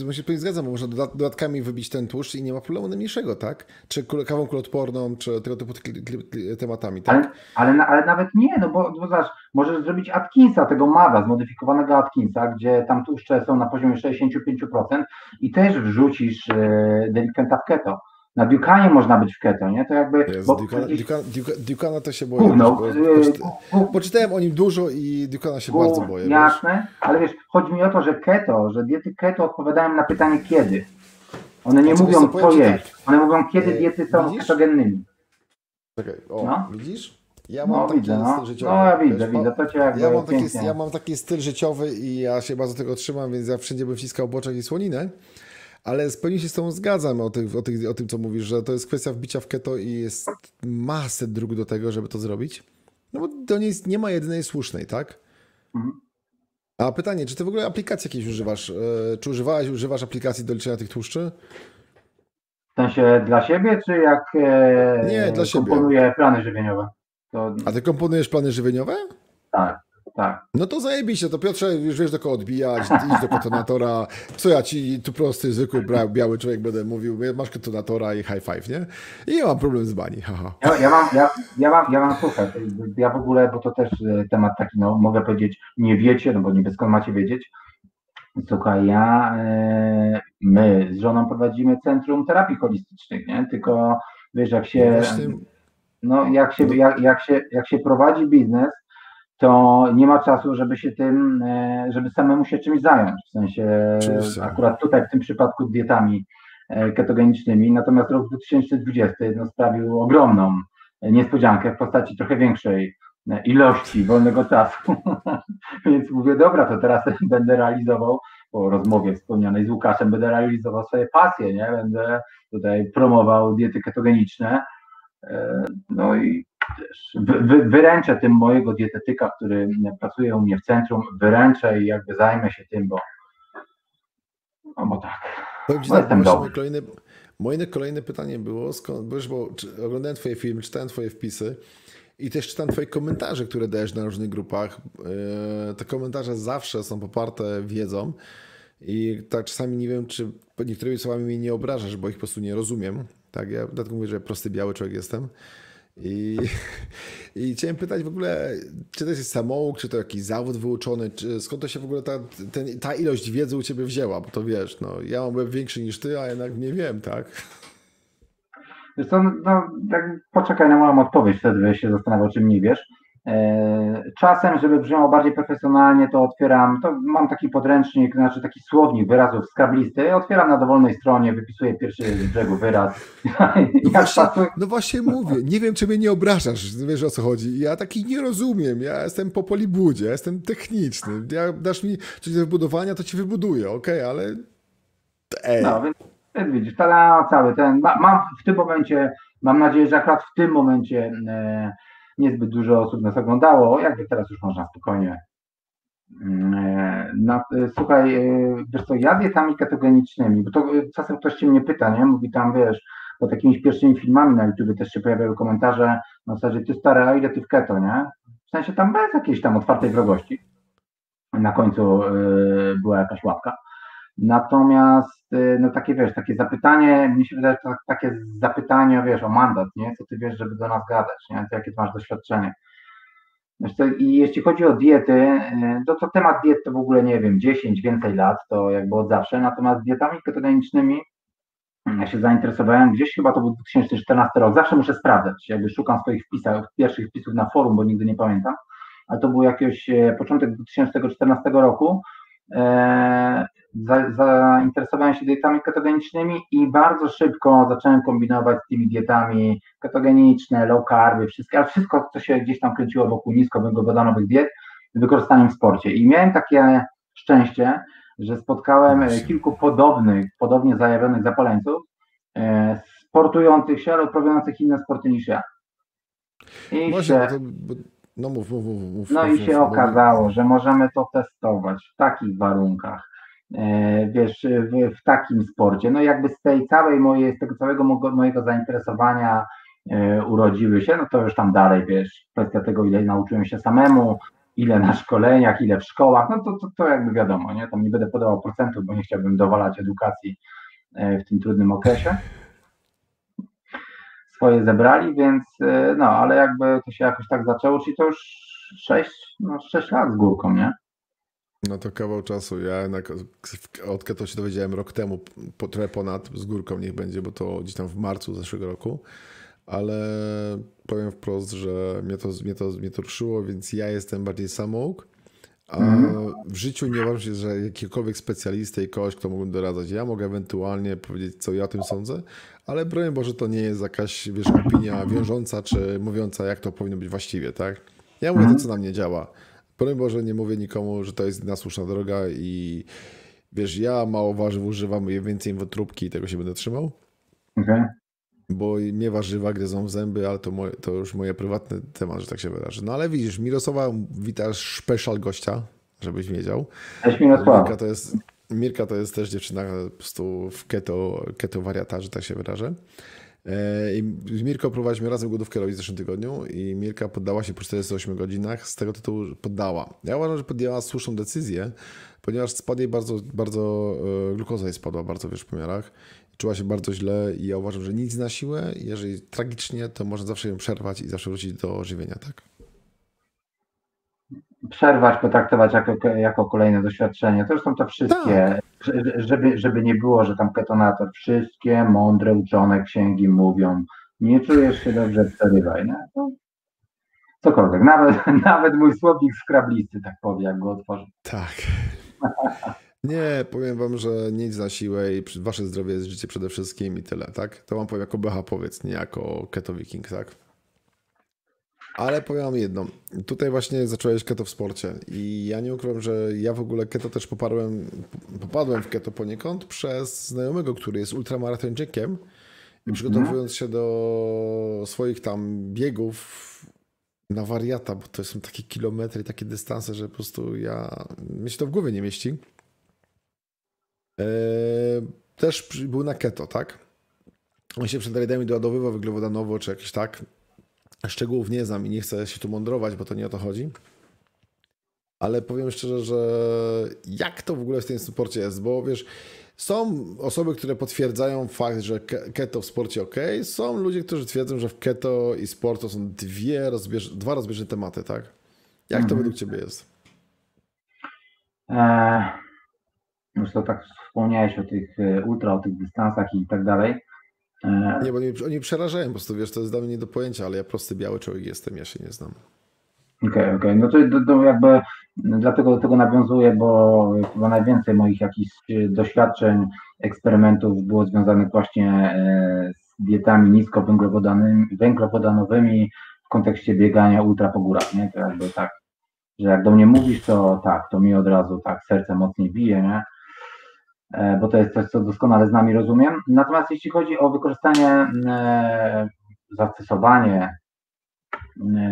Ja się tutaj zgadzam, bo można dodatkami wybić ten tłuszcz i nie ma problemu najmniejszego, tak? Czy kawą kuloodporną, czy tego typu tematami, tak? Ale, ale, ale, nawet nie, no bo, bo zobacz, możesz zrobić Atkinsa, tego MADA, zmodyfikowanego Atkinsa, gdzie tam tłuszcze są na poziomie 65% i też wrzucisz e, delikventa w keto. Na Dukanie można być w keto, nie? To jakby. Jest, bo Dukana, gdzieś... Dukana, to się boję. No, bo, bo, poczytałem o nim dużo i Dukana się bardzo boję. Jasne, wiesz? ale wiesz, chodzi mi o to, że keto, że diety keto odpowiadają na pytanie kiedy. One nie mówią co jeść. Tak. One mówią kiedy diety są widzisz? ketogennymi. Czekaj, o, no? widzisz? Ja mam no, taki widzę, no. styl życiowy. No ja widzę, wiesz, widzę, to cię ja mam, taki, ja mam taki styl życiowy i ja się bardzo tego trzymam, więc ja wszędzie bym wciskał boczek i słoninę. Ale zupełnie się z tą zgadzam o, tych, o, tych, o tym, co mówisz, że to jest kwestia wbicia w keto i jest masę dróg do tego, żeby to zrobić. No bo to nie, jest, nie ma jedynej słusznej, tak? Mhm. A pytanie, czy ty w ogóle aplikacji jakieś używasz? E, czy używałeś, używasz aplikacji do liczenia tych tłuszczy? W sensie dla siebie, czy jak e, Nie, dla komponuję plany żywieniowe? To... A ty komponujesz plany żywieniowe? Tak tak. No to zajebiście, to Piotrze, już wiesz do kogo odbijać, idź do ketonatora, co ja ci tu prosty, zwykły, biały człowiek będę mówił, masz ketonatora i high five, nie? I nie mam problem z bani, haha. Ja, ja, mam, ja, ja, mam, ja mam, słuchaj, ja w ogóle, bo to też e, temat taki, no mogę powiedzieć, nie wiecie, no bo nie skąd macie wiedzieć, Słuchaj, ja, e, my z żoną prowadzimy Centrum Terapii Holistycznych, nie? Tylko wiesz, jak się, no jak się, jak, jak się, jak się prowadzi biznes, to nie ma czasu, żeby się tym, e, żeby samemu się czymś zająć. W sensie Oczywiście. akurat tutaj w tym przypadku dietami e, ketogenicznymi. Natomiast rok 2020 no, sprawił ogromną niespodziankę w postaci trochę większej e, ilości wolnego czasu. Więc mówię, dobra, to teraz będę realizował po rozmowie wspomnianej z Łukaszem, będę realizował swoje pasje, nie? Będę tutaj promował diety ketogeniczne. No i wy, wyręczę tym mojego dietetyka, który pracuje u mnie w centrum, wyręczę i jakby zajmę się tym, bo, no bo tak. Powiem no, tak moje, kolejne, moje kolejne pytanie było, skąd, bo, bo oglądałem twoje filmy, czytałem twoje wpisy i też czytam twoje komentarze, które dajesz na różnych grupach. E, te komentarze zawsze są poparte wiedzą i tak czasami nie wiem, czy niektórymi słowami mnie nie obrażasz, bo ich po prostu nie rozumiem. Tak, ja dlatego mówię, że prosty biały człowiek jestem. I, I chciałem pytać w ogóle, czy to jest samouk, czy to jakiś zawód wyuczony, czy skąd to się w ogóle ta, ten, ta ilość wiedzy u ciebie wzięła? Bo to wiesz, no, ja mam web większy niż ty, a jednak nie wiem, tak? Wiesz co, no, tak poczekaj na moją odpowiedź, wtedy się zastanawiał, czym nie wiesz. E, czasem, żeby brzmiało bardziej profesjonalnie, to otwieram, to mam taki podręcznik, znaczy taki słownik wyrazów z kablisty, otwieram na dowolnej stronie, wypisuję pierwszy z brzegu wyraz. No właśnie, no właśnie mówię, nie wiem, czy mnie nie obrażasz, wiesz o co chodzi. Ja taki nie rozumiem, ja jestem po polibudzie, ja jestem techniczny. Ja dasz mi coś do wybudowania, to ci wybuduję, okej, okay, ale Ej. No, więc, więc widzisz, tada, cały ten, ma, mam w tym momencie, mam nadzieję, że akurat w tym momencie e, niezbyt dużo osób nas oglądało, jakby teraz już można spokojnie mm, e, na, e, słuchaj, e, wiesz co, ja dietami ketogenicznymi, bo to czasem ktoś się mnie pyta, nie? Mówi tam, wiesz, pod jakimiś pierwszymi filmami na YouTube też się pojawiały komentarze na zasadzie, ty stary, a ile ty w keto, nie? W sensie tam bez jakiejś tam otwartej wrogości. Na końcu była jakaś łapka. Natomiast, no takie wiesz, takie zapytanie, mi się wydaje, że takie zapytanie, wiesz, o mandat, nie? Co ty wiesz, żeby do nas gadać, nie? To jakie masz doświadczenie? I jeśli chodzi o diety, to, to temat diet to w ogóle nie wiem, 10, więcej lat, to jakby od zawsze, natomiast dietami ketogenicznymi ja się zainteresowałem gdzieś, chyba to był 2014 rok, zawsze muszę sprawdzać, jakby szukam swoich wpisów, pierwszych wpisów na forum, bo nigdy nie pamiętam, ale to był jakiś e, początek 2014 roku, zainteresowałem się dietami ketogenicznymi i bardzo szybko zacząłem kombinować z tymi dietami ketogeniczne, low carby, wszystkie, ale wszystko, co się gdzieś tam kręciło wokół niskowęglowodanowych diet z wykorzystaniem w sporcie. I miałem takie szczęście, że spotkałem e, kilku podobnych, podobnie zajawionych zapaleńców, e, sportujących się, ale uprawiających inne sporty niż ja. I Właśnie, się, to, no mów, mów, mów, no mów, i się okazało, że możemy to testować w takich warunkach, e, wiesz, w, w, takim sporcie. No jakby z tej całej mojej, z tego całego mojego zainteresowania urodziły się, no to już tam dalej, wiesz, kwestia tego, ile nauczyłem się samemu, ile na szkoleniach, ile w szkołach, no to, to, to jakby wiadomo, nie? Tam nie będę podawał procentów, bo nie chciałbym dowalać edukacji e, w tym trudnym okresie. Swoje zebrali, więc e, no, ale jakby to się jakoś tak zaczęło, czyli to już 6, no 6 lat z górką, nie? No to kawał czasu. Ja jednak od to się dowiedziałem rok temu, po, trochę ponad, z górką niech będzie, bo to gdzieś tam w marcu zeszłego roku ale powiem wprost, że mnie to, mnie to, mnie to ruszyło, więc ja jestem bardziej samouk. A mm. w życiu nie uważam się, że jakikolwiek specjalista i kogoś, kto mógłby doradzać. Ja mogę ewentualnie powiedzieć, co ja o tym sądzę, ale broń Boże, to nie jest jakaś wiesz, opinia wiążąca, czy mówiąca, jak to powinno być właściwie, tak? Ja mówię mm. to, co na mnie działa. Broń Boże, nie mówię nikomu, że to jest jedna słuszna droga i wiesz, ja mało warzyw używam, więcej wątróbki i tego się będę trzymał. Okay bo mnie warzywa gryzą w zęby, ale to, moje, to już moje prywatny temat, że tak się wydarzy. No ale widzisz, Mirosława witasz special gościa, żebyś wiedział. Cześć Mirosława. Mirka to jest, Mirka to jest też dziewczyna po prostu w keto, keto wariata, że tak się wyrażę. E, I Mirko próbowaliśmy razem głodówkę robić w zeszłym tygodniu i Mirka poddała się po 48 godzinach, z tego tytułu poddała. Ja uważam, że podjęła słuszną decyzję, ponieważ spadł jej bardzo, bardzo, e, glukoza jej spadła bardzo wiesz, w pomiarach czuła się bardzo źle i ja uważam, że nic na siłę. Jeżeli tragicznie, to można zawsze ją przerwać i zawsze wrócić do żywienia, tak? Przerwać, potraktować jako, jako kolejne doświadczenie. To są to wszystkie, tak. żeby, żeby nie było, że tam ketonator, wszystkie mądre uczone księgi mówią, nie czujesz się dobrze, przerywaj. Nie? To cokolwiek. Nawet, nawet mój słownik skrablisty tak powie, jak go otworzy. Tak. Nie, powiem wam, że nic za siłę i wasze zdrowie jest życie przede wszystkim i tyle, tak? To wam powiem jako BH powiedz, nie jako Keto Viking, tak? Ale powiem wam jedno. Tutaj właśnie zacząłeś keto w sporcie i ja nie ukrywam, że ja w ogóle keto też poparłem, popadłem w keto poniekąd przez znajomego, który jest ultramaratończykiem i mhm. przygotowując się do swoich tam biegów na wariata, bo to są takie kilometry, takie dystanse, że po prostu ja, mi się to w głowie nie mieści. E, też był na keto, tak? On się przed rajdami doładowywał węglowodanowo, czy jakieś tak. Szczegółów nie znam i nie chcę się tu mądrować, bo to nie o to chodzi. Ale powiem szczerze, że jak to w ogóle w tym sporcie jest, bo wiesz, są osoby, które potwierdzają fakt, że keto w sporcie ok, są ludzie, którzy twierdzą, że w keto i sport to są dwie rozbież dwa rozbieżne tematy, tak? Jak to mhm. według Ciebie jest? Eee, już to tak wspomniałeś o tych e, ultra, o tych dystansach i tak dalej. E, nie, bo oni, oni przerażają po prostu, wiesz, to jest dla mnie nie do pojęcia, ale ja prosty biały człowiek jestem, ja się nie znam. Okej, okay, okej, okay. no to, to, to, jakby dlatego do tego nawiązuję, bo chyba najwięcej moich jakichś doświadczeń, eksperymentów było związanych właśnie e, z dietami niskowęglowodanowymi w kontekście biegania ultra po górach, nie? To jakby tak, że jak do mnie mówisz, to tak, to mi od razu tak serce mocniej bije, nie? E, bo to jest coś, co doskonale z nami rozumiem. Natomiast jeśli chodzi o wykorzystanie, e, zastosowanie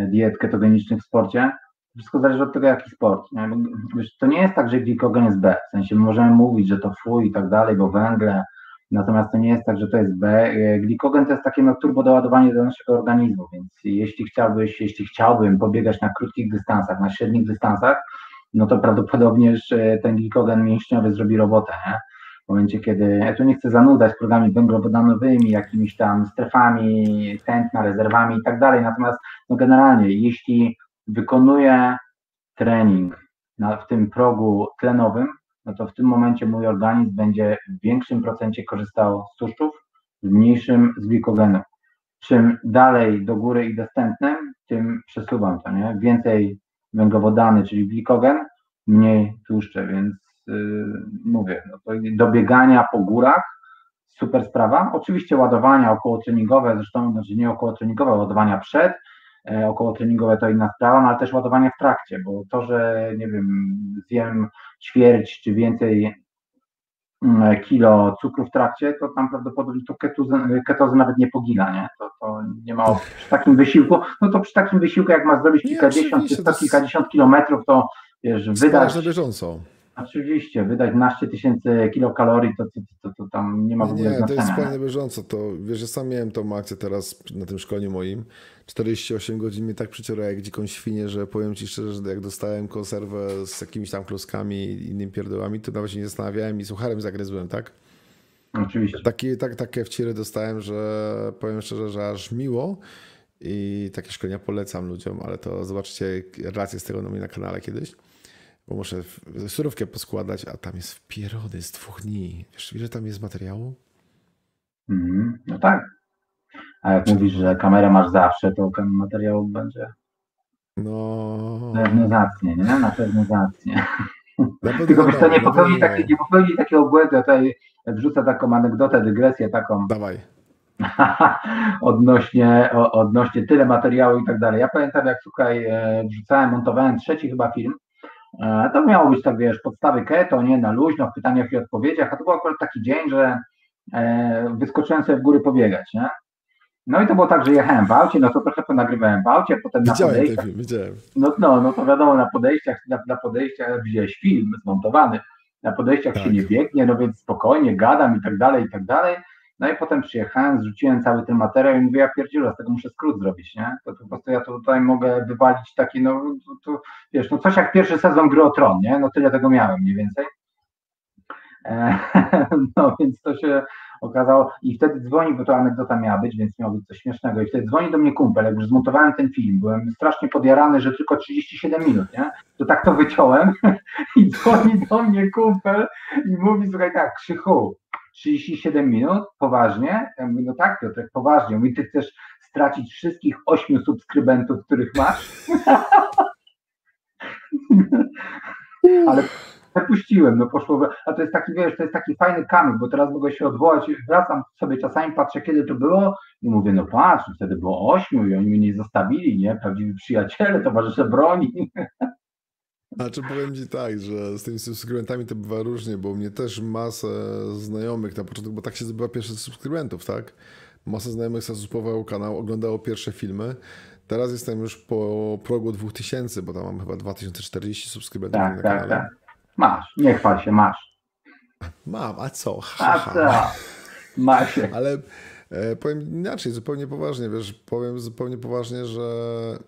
diet ketogenicznych w sporcie, wszystko zależy od tego, jaki sport. Wiesz, to nie jest tak, że glikogen jest B, w sensie możemy mówić, że to fuj i tak dalej, bo węgle, natomiast to nie jest tak, że to jest B. Glikogen to jest takie no, turbodoładowanie do naszego organizmu, więc jeśli chciałbyś, jeśli chciałbym pobiegać na krótkich dystansach, na średnich dystansach, no to prawdopodobnie ten glikogen mięśniowy zrobi robotę, nie? W momencie, kiedy, ja tu nie chcę zanudać programami węglowodanowymi, jakimiś tam strefami tętna, rezerwami i tak dalej, natomiast no generalnie, jeśli wykonuję trening na, w tym progu tlenowym, no to w tym momencie mój organizm będzie w większym procencie korzystał z tłuszczów, w mniejszym z glikogenu. Czym dalej do góry idę stępnem, tym przesuwam to, nie? Więcej węglowodany, czyli glikogen, mniej tłuszcze, więc yy, mówię, no to do biegania po górach super sprawa. Oczywiście ładowania okołotreningowe, zresztą znaczy nie okołotreningowe, ładowania przed, E, około treningowe to inna sprawa, no ale też ładowanie w trakcie, bo to, że nie wiem, zjem ćwierć czy więcej kilo cukru w trakcie, to tam prawdopodobnie to ketozy nawet nie pogina, nie? To, to nie ma przy takim wysiłku, no to przy takim wysiłku, jak ma zrobić kilkadziesiąt czy sto kilkadziesiąt kilometrów, to wiesz, wydać... na bieżąco. Oczywiście, wydać 12 tysięcy kilokalorii, to, to, to, to, tam nie ma w ogóle nie, znaczenia. to jest fajnie bieżąco. To wiesz, że sam miałem tą akcję teraz na tym szkoleniu moim. 48 godzin mnie tak przyciora jak dziką świnię, że powiem ci szczerze, że jak dostałem konserwę z jakimiś tam kloskami i innymi pierdołami, to nawet się nie zastanawiałem i sucharem zagryzłem, tak? Oczywiście. Taki, tak, takie wciry dostałem, że powiem szczerze, że aż miło. I takie szkolenia polecam ludziom, ale to zobaczcie relację z tego na mnie na kanale kiedyś bo muszę surówkę poskładać, a tam jest wpierody z dwóch dni. Wiesz, ile tam jest materiału? Mm, no tak. A jak Czy... mówisz, że kamerę masz zawsze, to materiał będzie no... pewno zacnie, nie? Na pewno zacnie. Tylko wiesz, to nie popełni, taki, nie popełni takiego błędu. Ja tutaj wrzucę taką anegdotę, dygresję taką. Dawaj. odnośnie, odnośnie tyle materiału i tak dalej. Ja pamiętam, jak słuchaj, e, wrzucałem, montowałem trzeci chyba film to miało być tak, wiesz, podstawy keto, nie, na luźno, w pytaniach i odpowiedziach, a to był akurat taki dzień, że e, wyskoczyłem sobie w góry pobiegać, nie? No i to było tak, że jechałem w aucie, no to trochę ponagrywałem w aucie, potem widziałem na podejściach. Film, widziałem. No, no, no to wiadomo, na podejściach, na, na podejściach widziałeś film zmontowany, na podejściach tak. się nie biegnie, no więc spokojnie, gadam i tak dalej, i tak dalej. No i potem przyjechałem, zrzuciłem cały ten materiał i mówię, ja pierdzielę, z tego muszę skrót zrobić, nie? To, to po prostu ja tutaj mogę wywalić taki, no to, to, wiesz, no coś jak pierwszy sezon gry o Tron, nie? No tyle tego miałem mniej więcej. E, no więc to się okazało i wtedy dzwoni, bo to anegdota miała być, więc miało być coś śmiesznego i wtedy dzwoni do mnie kumpel, jak już zmontowałem ten film, byłem strasznie podjarany, że tylko 37 minut, nie? To tak to wyciąłem i dzwoni do mnie kumpel i mówi, słuchaj tak, Krzychu, 37 minut, poważnie? Ja mówię, no tak Piotrek, poważnie. Mówi, ty chcesz stracić wszystkich ośmiu subskrybentów, których masz? Ale przepuściłem, no poszło, a to jest taki, wiesz, to jest taki fajny kamyk, bo teraz mogę się odwołać, wracam sobie czasami, patrzę kiedy to było i mówię, no patrz, wtedy było ośmiu i oni mnie nie zostawili, nie, prawdziwi przyjaciele, towarzysze broni. Znaczy powiem Ci tak, że z tymi subskrybentami to bywa różnie, bo mnie też masę znajomych na początku, bo tak się zdobywa pierwszy subskrybentów, tak? Masa znajomych zasubowało kanał, oglądało pierwsze filmy. Teraz jestem już po progu 2000, bo tam mam chyba 2040 subskrybentów tak, na tak, kanale. Tak. Masz, nie chwal się, masz. Mam, a co? Ha, a co? Masz. Ale powiem inaczej, zupełnie poważnie, wiesz, powiem zupełnie poważnie, że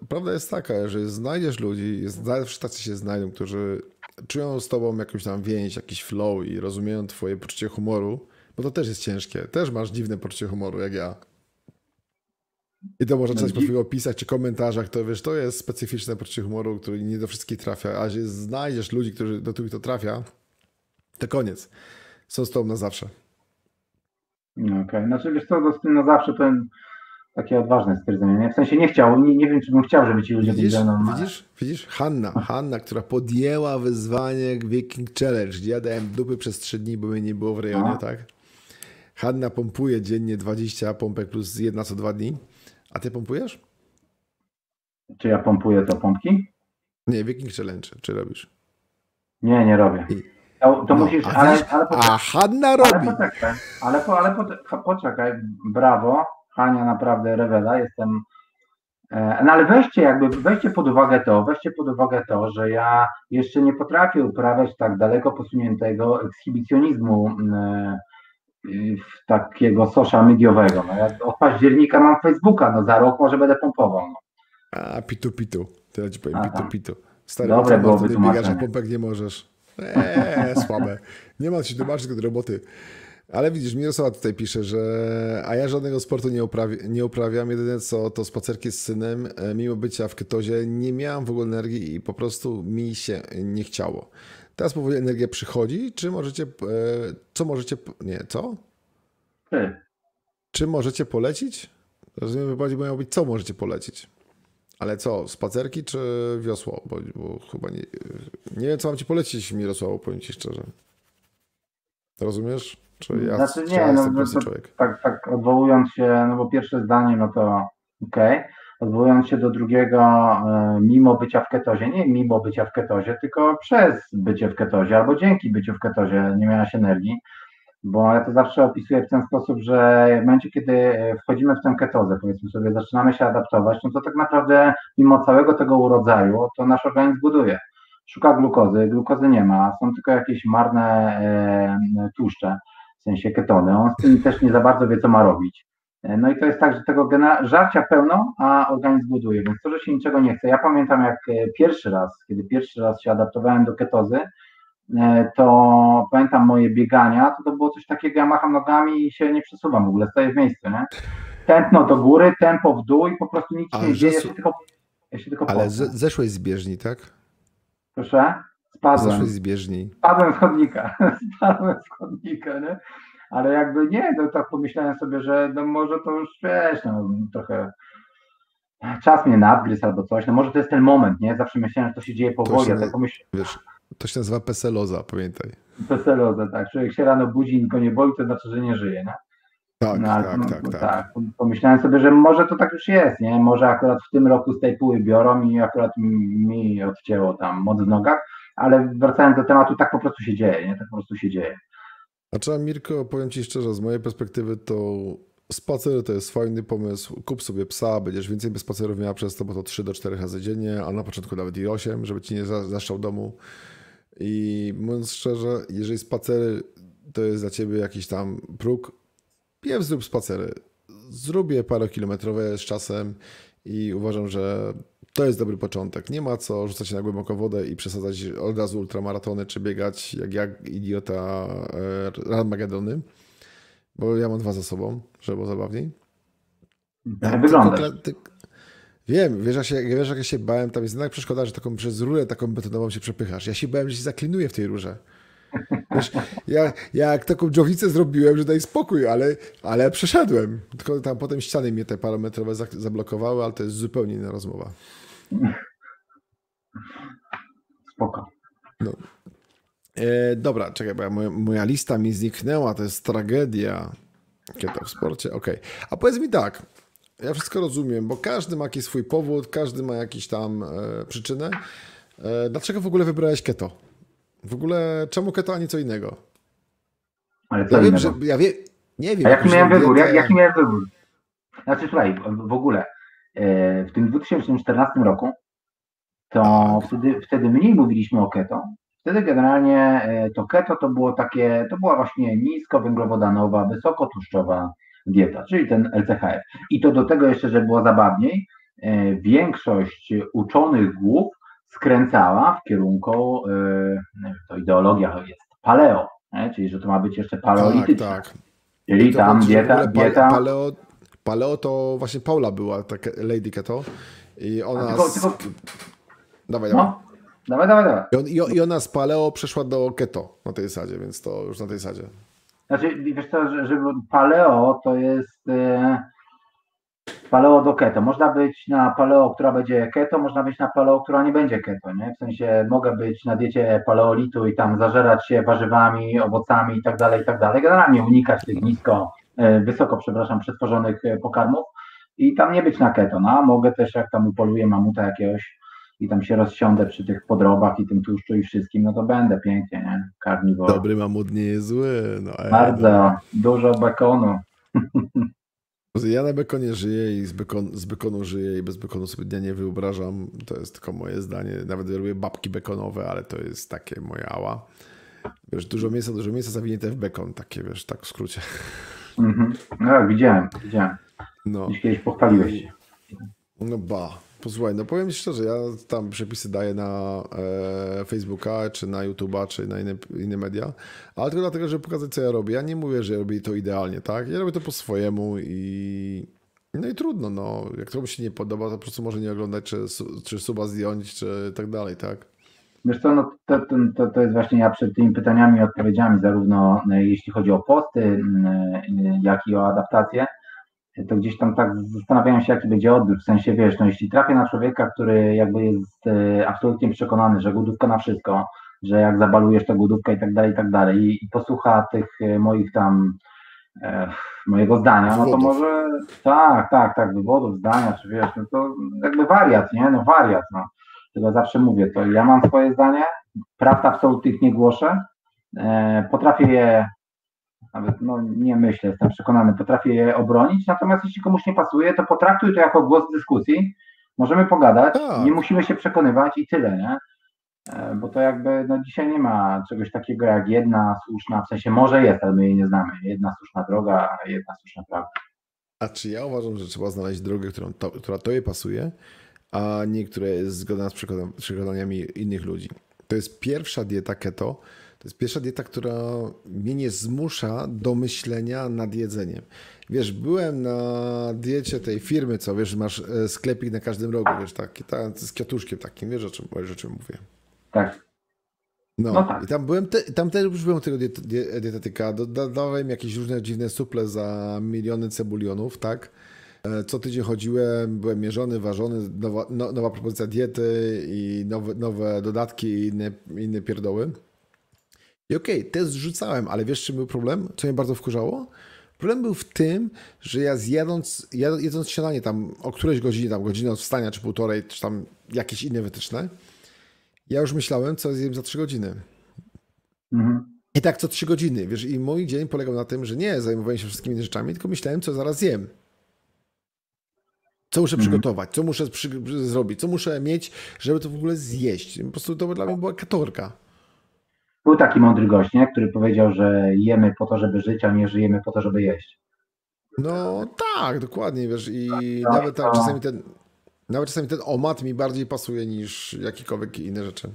prawda jest taka, że znajdziesz ludzi, zawsze tacy się znajdą, którzy czują z tobą jakąś tam więź, jakiś flow i rozumieją twoje poczucie humoru, bo to też jest ciężkie. Też masz dziwne poczucie humoru, jak ja. I to można coś po twoich opisach czy komentarzach, to wiesz, to jest specyficzne poczucie humoru, który nie do wszystkich trafia, a jeśli znajdziesz ludzi, którzy, do których to trafia, to koniec. Są z tobą na zawsze. No, okej, okay. znaczy wiesz co, to na zawsze to takie odważne stwierdzenie. Nie? W sensie nie chciał, nie, nie wiem, czy bym chciał, żeby ci ludzie widzisz, byli mną. Widzisz, widzisz? Hanna, Hanna, która podjęła wyzwanie Viking Challenge. Ja dałem dupy przez trzy dni, bo mnie nie było w rejonie, no. tak? Hanna pompuje dziennie 20 pompek plus jedna co dwa dni. A ty pompujesz? Czy ja pompuję to pompki? Nie, Viking Challenge. Czy robisz? Nie, nie robię. I To, to no, musisz, ale, ale, a Hanna robi. Ale poczekaj, ale, po, ale po, poczekaj, brawo, Hania naprawdę rewela, jestem e, no ale weźcie jakby, weźcie pod uwagę to, weźcie pod uwagę to, że ja jeszcze nie potrafię uprawiać tak daleko posuniętego ekshibicjonizmu e, takiego social mediowego. No, ja od października mam Facebooka, no za rok może będę pompował. No. A, pitu pitu, tyle ci powiem, pitu pitu. Stary, Dobre byłoby biegasz, a pompek nie możesz. Eee, słabe. Nie ma się tłumaczyć do roboty. Ale widzisz, Mirosława tutaj pisze, że a ja żadnego sportu nie, uprawi, nie uprawiam. Jedyne co to spacerki z synem. E, mimo bycia w ketozie nie miałam w ogóle energii i po prostu mi się nie chciało. Teraz powoli energia przychodzi. Czy możecie, e, co możecie, nie, co? Ty. Czy możecie polecić? Rozumiem, wypowiedzi mają być, co możecie polecić? Ale co, spacerki czy wiosło? Bo, bo, chyba nie, nie wiem, co mam ci polecić, Mirosławu, powiem ci szczerze. Rozumiesz? Czy ja, znaczy, nie, ja no, no, to, człowiek? Tak, tak, odwołując się, no bo pierwsze zdanie, no to okej. Okay. Odwołując się do drugiego, e, mimo bycia w ketozie, nie mimo bycia w ketozie, tylko przez bycie w ketozie albo dzięki byciu w ketozie nie miałaś energii, bo ja to zawsze opisuję w ten sposób, że w momencie, kiedy wchodzimy w tę ketozę, powiedzmy sobie, zaczynamy się adaptować, no to tak naprawdę mimo całego tego urodzaju, to nasz organizm buduje. Szuka glukozy, glukozy nie ma, są tylko jakieś marne e, tłuszcze, w sensie ketony. On z tym też nie za bardzo wie, co ma robić. E, no i to jest tak, że tego żarcia pełno, a organizm buduje, więc to, że się niczego nie chce. Ja pamiętam, jak e, pierwszy raz, kiedy pierwszy raz się adaptowałem do ketozy, E, to pamiętam moje biegania, to to było coś takiego, ja macham nogami i się nie przesuwam w ogóle, stoję w miejscu, nie? Tętno do góry, tempo w dół i po prostu nic się nie dzieje, ja się tylko, ja się tylko Ale z, zeszłeś z bieżni, tak? Proszę? Spadłem. Zeszłeś z bieżni. Spadłem z chodnika, spadłem z chodnika, nie? Ale jakby nie, to tak pomyślałem sobie, że no może to już, wiesz, no trochę czas mnie nadgryzł albo coś, no może to jest ten moment, nie? Zawsze myślałem, że to się dzieje powoli, a tak pomyślałem... Wiesz, to się nazywa peseloza, pamiętaj. Peseloza, tak. Człowiek się rano budzi i go nie boli, to znaczy, że nie żyje, nie? Tak, no, tak, no, tak, tak, tak. Pomyślałem sobie, że może to tak już jest, nie? Może akurat w tym roku z tej puły biorą i akurat mi odcięło tam moc w nogach, ale wracając do tematu, tak po prostu się dzieje, nie? Tak po prostu się dzieje. A trzeba, Mirko, powiem Ci szczerze, z mojej perspektywy to spacer to jest fajny pomysł. Kup sobie psa, będziesz więcej spacerów miała przez to, bo to 3 do 4 razy dziennie, a na początku nawet i 8, żeby Ci nie zaszczał domu. I mówiąc szczerze, jeżeli spacery to jest dla ciebie jakiś tam próg, pierw zrób spacery. Zrób je parokilometrowe z czasem i uważam, że to jest dobry początek. Nie ma co rzucać się na głęboką wodę i przesadzać od razu ultramaratony, czy biegać jak, jak idiota e, Armagedony, bo ja mam dwa za sobą, żeby było zabawniej. Jak wyglądasz? Wiem, wiesz jak, się, wiesz, jak ja się bałem, tam jest jednak przeszkoda, że taką przez rurę taką betonową się przepychasz. Ja się bałem, że się zaklinuję w tej rurze. Wiesz, ja, ja jak taką dżowicę zrobiłem, że daj spokój, ale, ale przeszedłem. Tylko tam potem ściany mnie te parametrowe zablokowały, ale to jest zupełnie inna rozmowa. Spoko. No. E, dobra, czekaj, bo moja, moja, lista mi zniknęła, to jest tragedia. Keto w sporcie, okej. Okay. A powiedz mi tak, ja wszystko rozumiem, bo każdy ma jakiś swój powód, każdy ma jakiś tam e, przyczynę. E, dlaczego w ogóle wybrałeś keto? W ogóle czemu keto, a nie co innego? Ale co ja innego? wiem, że ja wie, nie wiem. A jaki miałem wybór? Jak, jaki miałem wybór? Znaczy słuchaj, w ogóle e, w tym 2014 roku to tak. wtedy, wtedy mniej mówiliśmy o keto. Wtedy generalnie e, to keto to było takie, to była właśnie niskowęglowodanowa, wysokotłuszczowa dieta, czyli ten LCHF. I to do tego jeszcze, żeby było zabawniej, e, większość uczonych głów skręcała w kierunku, e, to ideologia jest paleo, czyli że to ma być jeszcze paleolityczne. Tak, tak. Czyli tam dieta, dieta... Paleo, paleo to właśnie Paula była, taka Lady Keto i ona... Tylko, tylko... Dawaj, no. dawaj. Dawaj, dawaj. I, on, I ona z paleo przeszła do keto na tej zasadzie, więc to już na tej zasadzie. Znaczy, wiesz co, że, że paleo to jest e, paleo do keto. Można być na paleo, która będzie keto, można być na paleo, która nie będzie keto, nie? W sensie mogę być na diecie paleolitu i tam zażerać się warzywami, owocami i tak dalej, i tak dalej. Generalnie unikać tych nisko, e, wysoko, przepraszam, przetworzonych e, pokarmów i tam nie być na keto, no. Mogę też, jak tam upoluję mamuta jakiegoś, i tam się rozsiądę przy tych podrobach i tym tłuszczu i wszystkim, no to będę pięknie, nie? Karniwor. Dobry mamut nie jest zły. No, Bardzo, no. dużo bekonu. Ja na bekonie żyję i z, bekon, z bekonu żyję i bez bekonu sobie dnia nie wyobrażam. To jest tylko moje zdanie. Nawet robię babki bekonowe, ale to jest takie moje ała. Wiesz, dużo mięsa, dużo mięsa zawinięte w bekon, takie wiesz, tak w skrócie. Mhm. No widziałem, widziałem. No. Dziś kiedyś pochwaliłeś się. No ba. Posłuchaj, no powiem Ci szczerze, ja tam przepisy daję na e, Facebooka, czy na YouTube'a, czy na inne, inne media, ale tylko dlatego, żeby pokazać, co ja robię. Ja nie mówię, że robię to idealnie, tak? Ja robię to po swojemu i no i trudno, no. Jak to mi się nie podoba, to po prostu może nie oglądać, czy, czy suba zdjąć, czy tak dalej, tak? Wiesz co, no to, to, to jest właśnie ja przed tymi pytaniami i odpowiedziami, zarówno no, jeśli chodzi o posty, jak i o adaptację, to gdzieś tam tak zastanawiałem się, jaki będzie odbiór, w sensie, wiesz, no jeśli trafię na człowieka, który jakby jest e, absolutnie przekonany, że głodówka na wszystko, że jak zabalujesz to głodówka i tak dalej, i tak dalej i, i posłucha tych e, moich tam e, mojego zdania, no to może tak, tak, tak, wywodów, zdania, czy wiesz, no to jakby wariat, nie, no wariat, no. Tylko zawsze mówię, to. Ja mam swoje zdanie, prawd absolutnych nie głoszę, e, potrafię je nawet no, nie myślę, jestem przekonany, potrafię je obronić, natomiast jeśli komuś nie pasuje, to potraktuj to jako głos dyskusji, możemy pogadać, tak. nie musimy się przekonywać i tyle, nie? E, bo to jakby no dzisiaj nie ma czegoś takiego jak jedna słuszna, w sensie może jest, ale my jej nie znamy, jedna słuszna droga, jedna słuszna prawda. A czy ja uważam, że trzeba znaleźć drogę, którą to, która tobie pasuje, a nie która jest zgodna z przekonaniami innych ludzi. To jest pierwsza dieta keto, to jest pierwsza dieta, która mnie nie zmusza do myślenia nad jedzeniem. Wiesz, byłem na diecie tej firmy, co wiesz, masz e, sklepik na każdym rogu, wiesz, taki, ta, z kwiatuszkiem takim, wiesz o czym, wiesz, o czym mówię. Tak. No, no tak. i tam byłem, te, tam też już byłem tego diet, dietetyka, dodawałem jakieś różne dziwne suple za miliony cebulionów, tak? E, co tydzień chodziłem, byłem mierzony, ważony, nowa, no, nowa propozycja diety i nowe, nowe dodatki i inne, inne pierdoły. I okej, okay, te zrzucałem, ale wiesz, czym był problem? Co mnie bardzo wkurzało? Problem był w tym, że ja zjadąc, jedząc śniadanie tam o którejś godzinie, tam godzinę od wstania, czy półtorej, czy tam jakieś inne wytyczne, ja już myślałem, co zjem za trzy godziny. Mhm. I tak co trzy godziny, wiesz, i mój dzień polegał na tym, że nie zajmowałem się wszystkimi rzeczami, tylko myślałem, co zaraz zjem. Co muszę mhm. przygotować, co muszę przy, zrobić, co muszę mieć, żeby to w ogóle zjeść. Po prostu to dla mnie była katorka. Był taki mądry gość, nie? który powiedział, że jemy po to, żeby żyć, a nie żyjemy po to, żeby jeść. No tak, dokładnie, wiesz, i tak, nawet tak, czasami ten, nawet czasami ten omat mi bardziej pasuje niż jakiekolwiek inne rzeczy.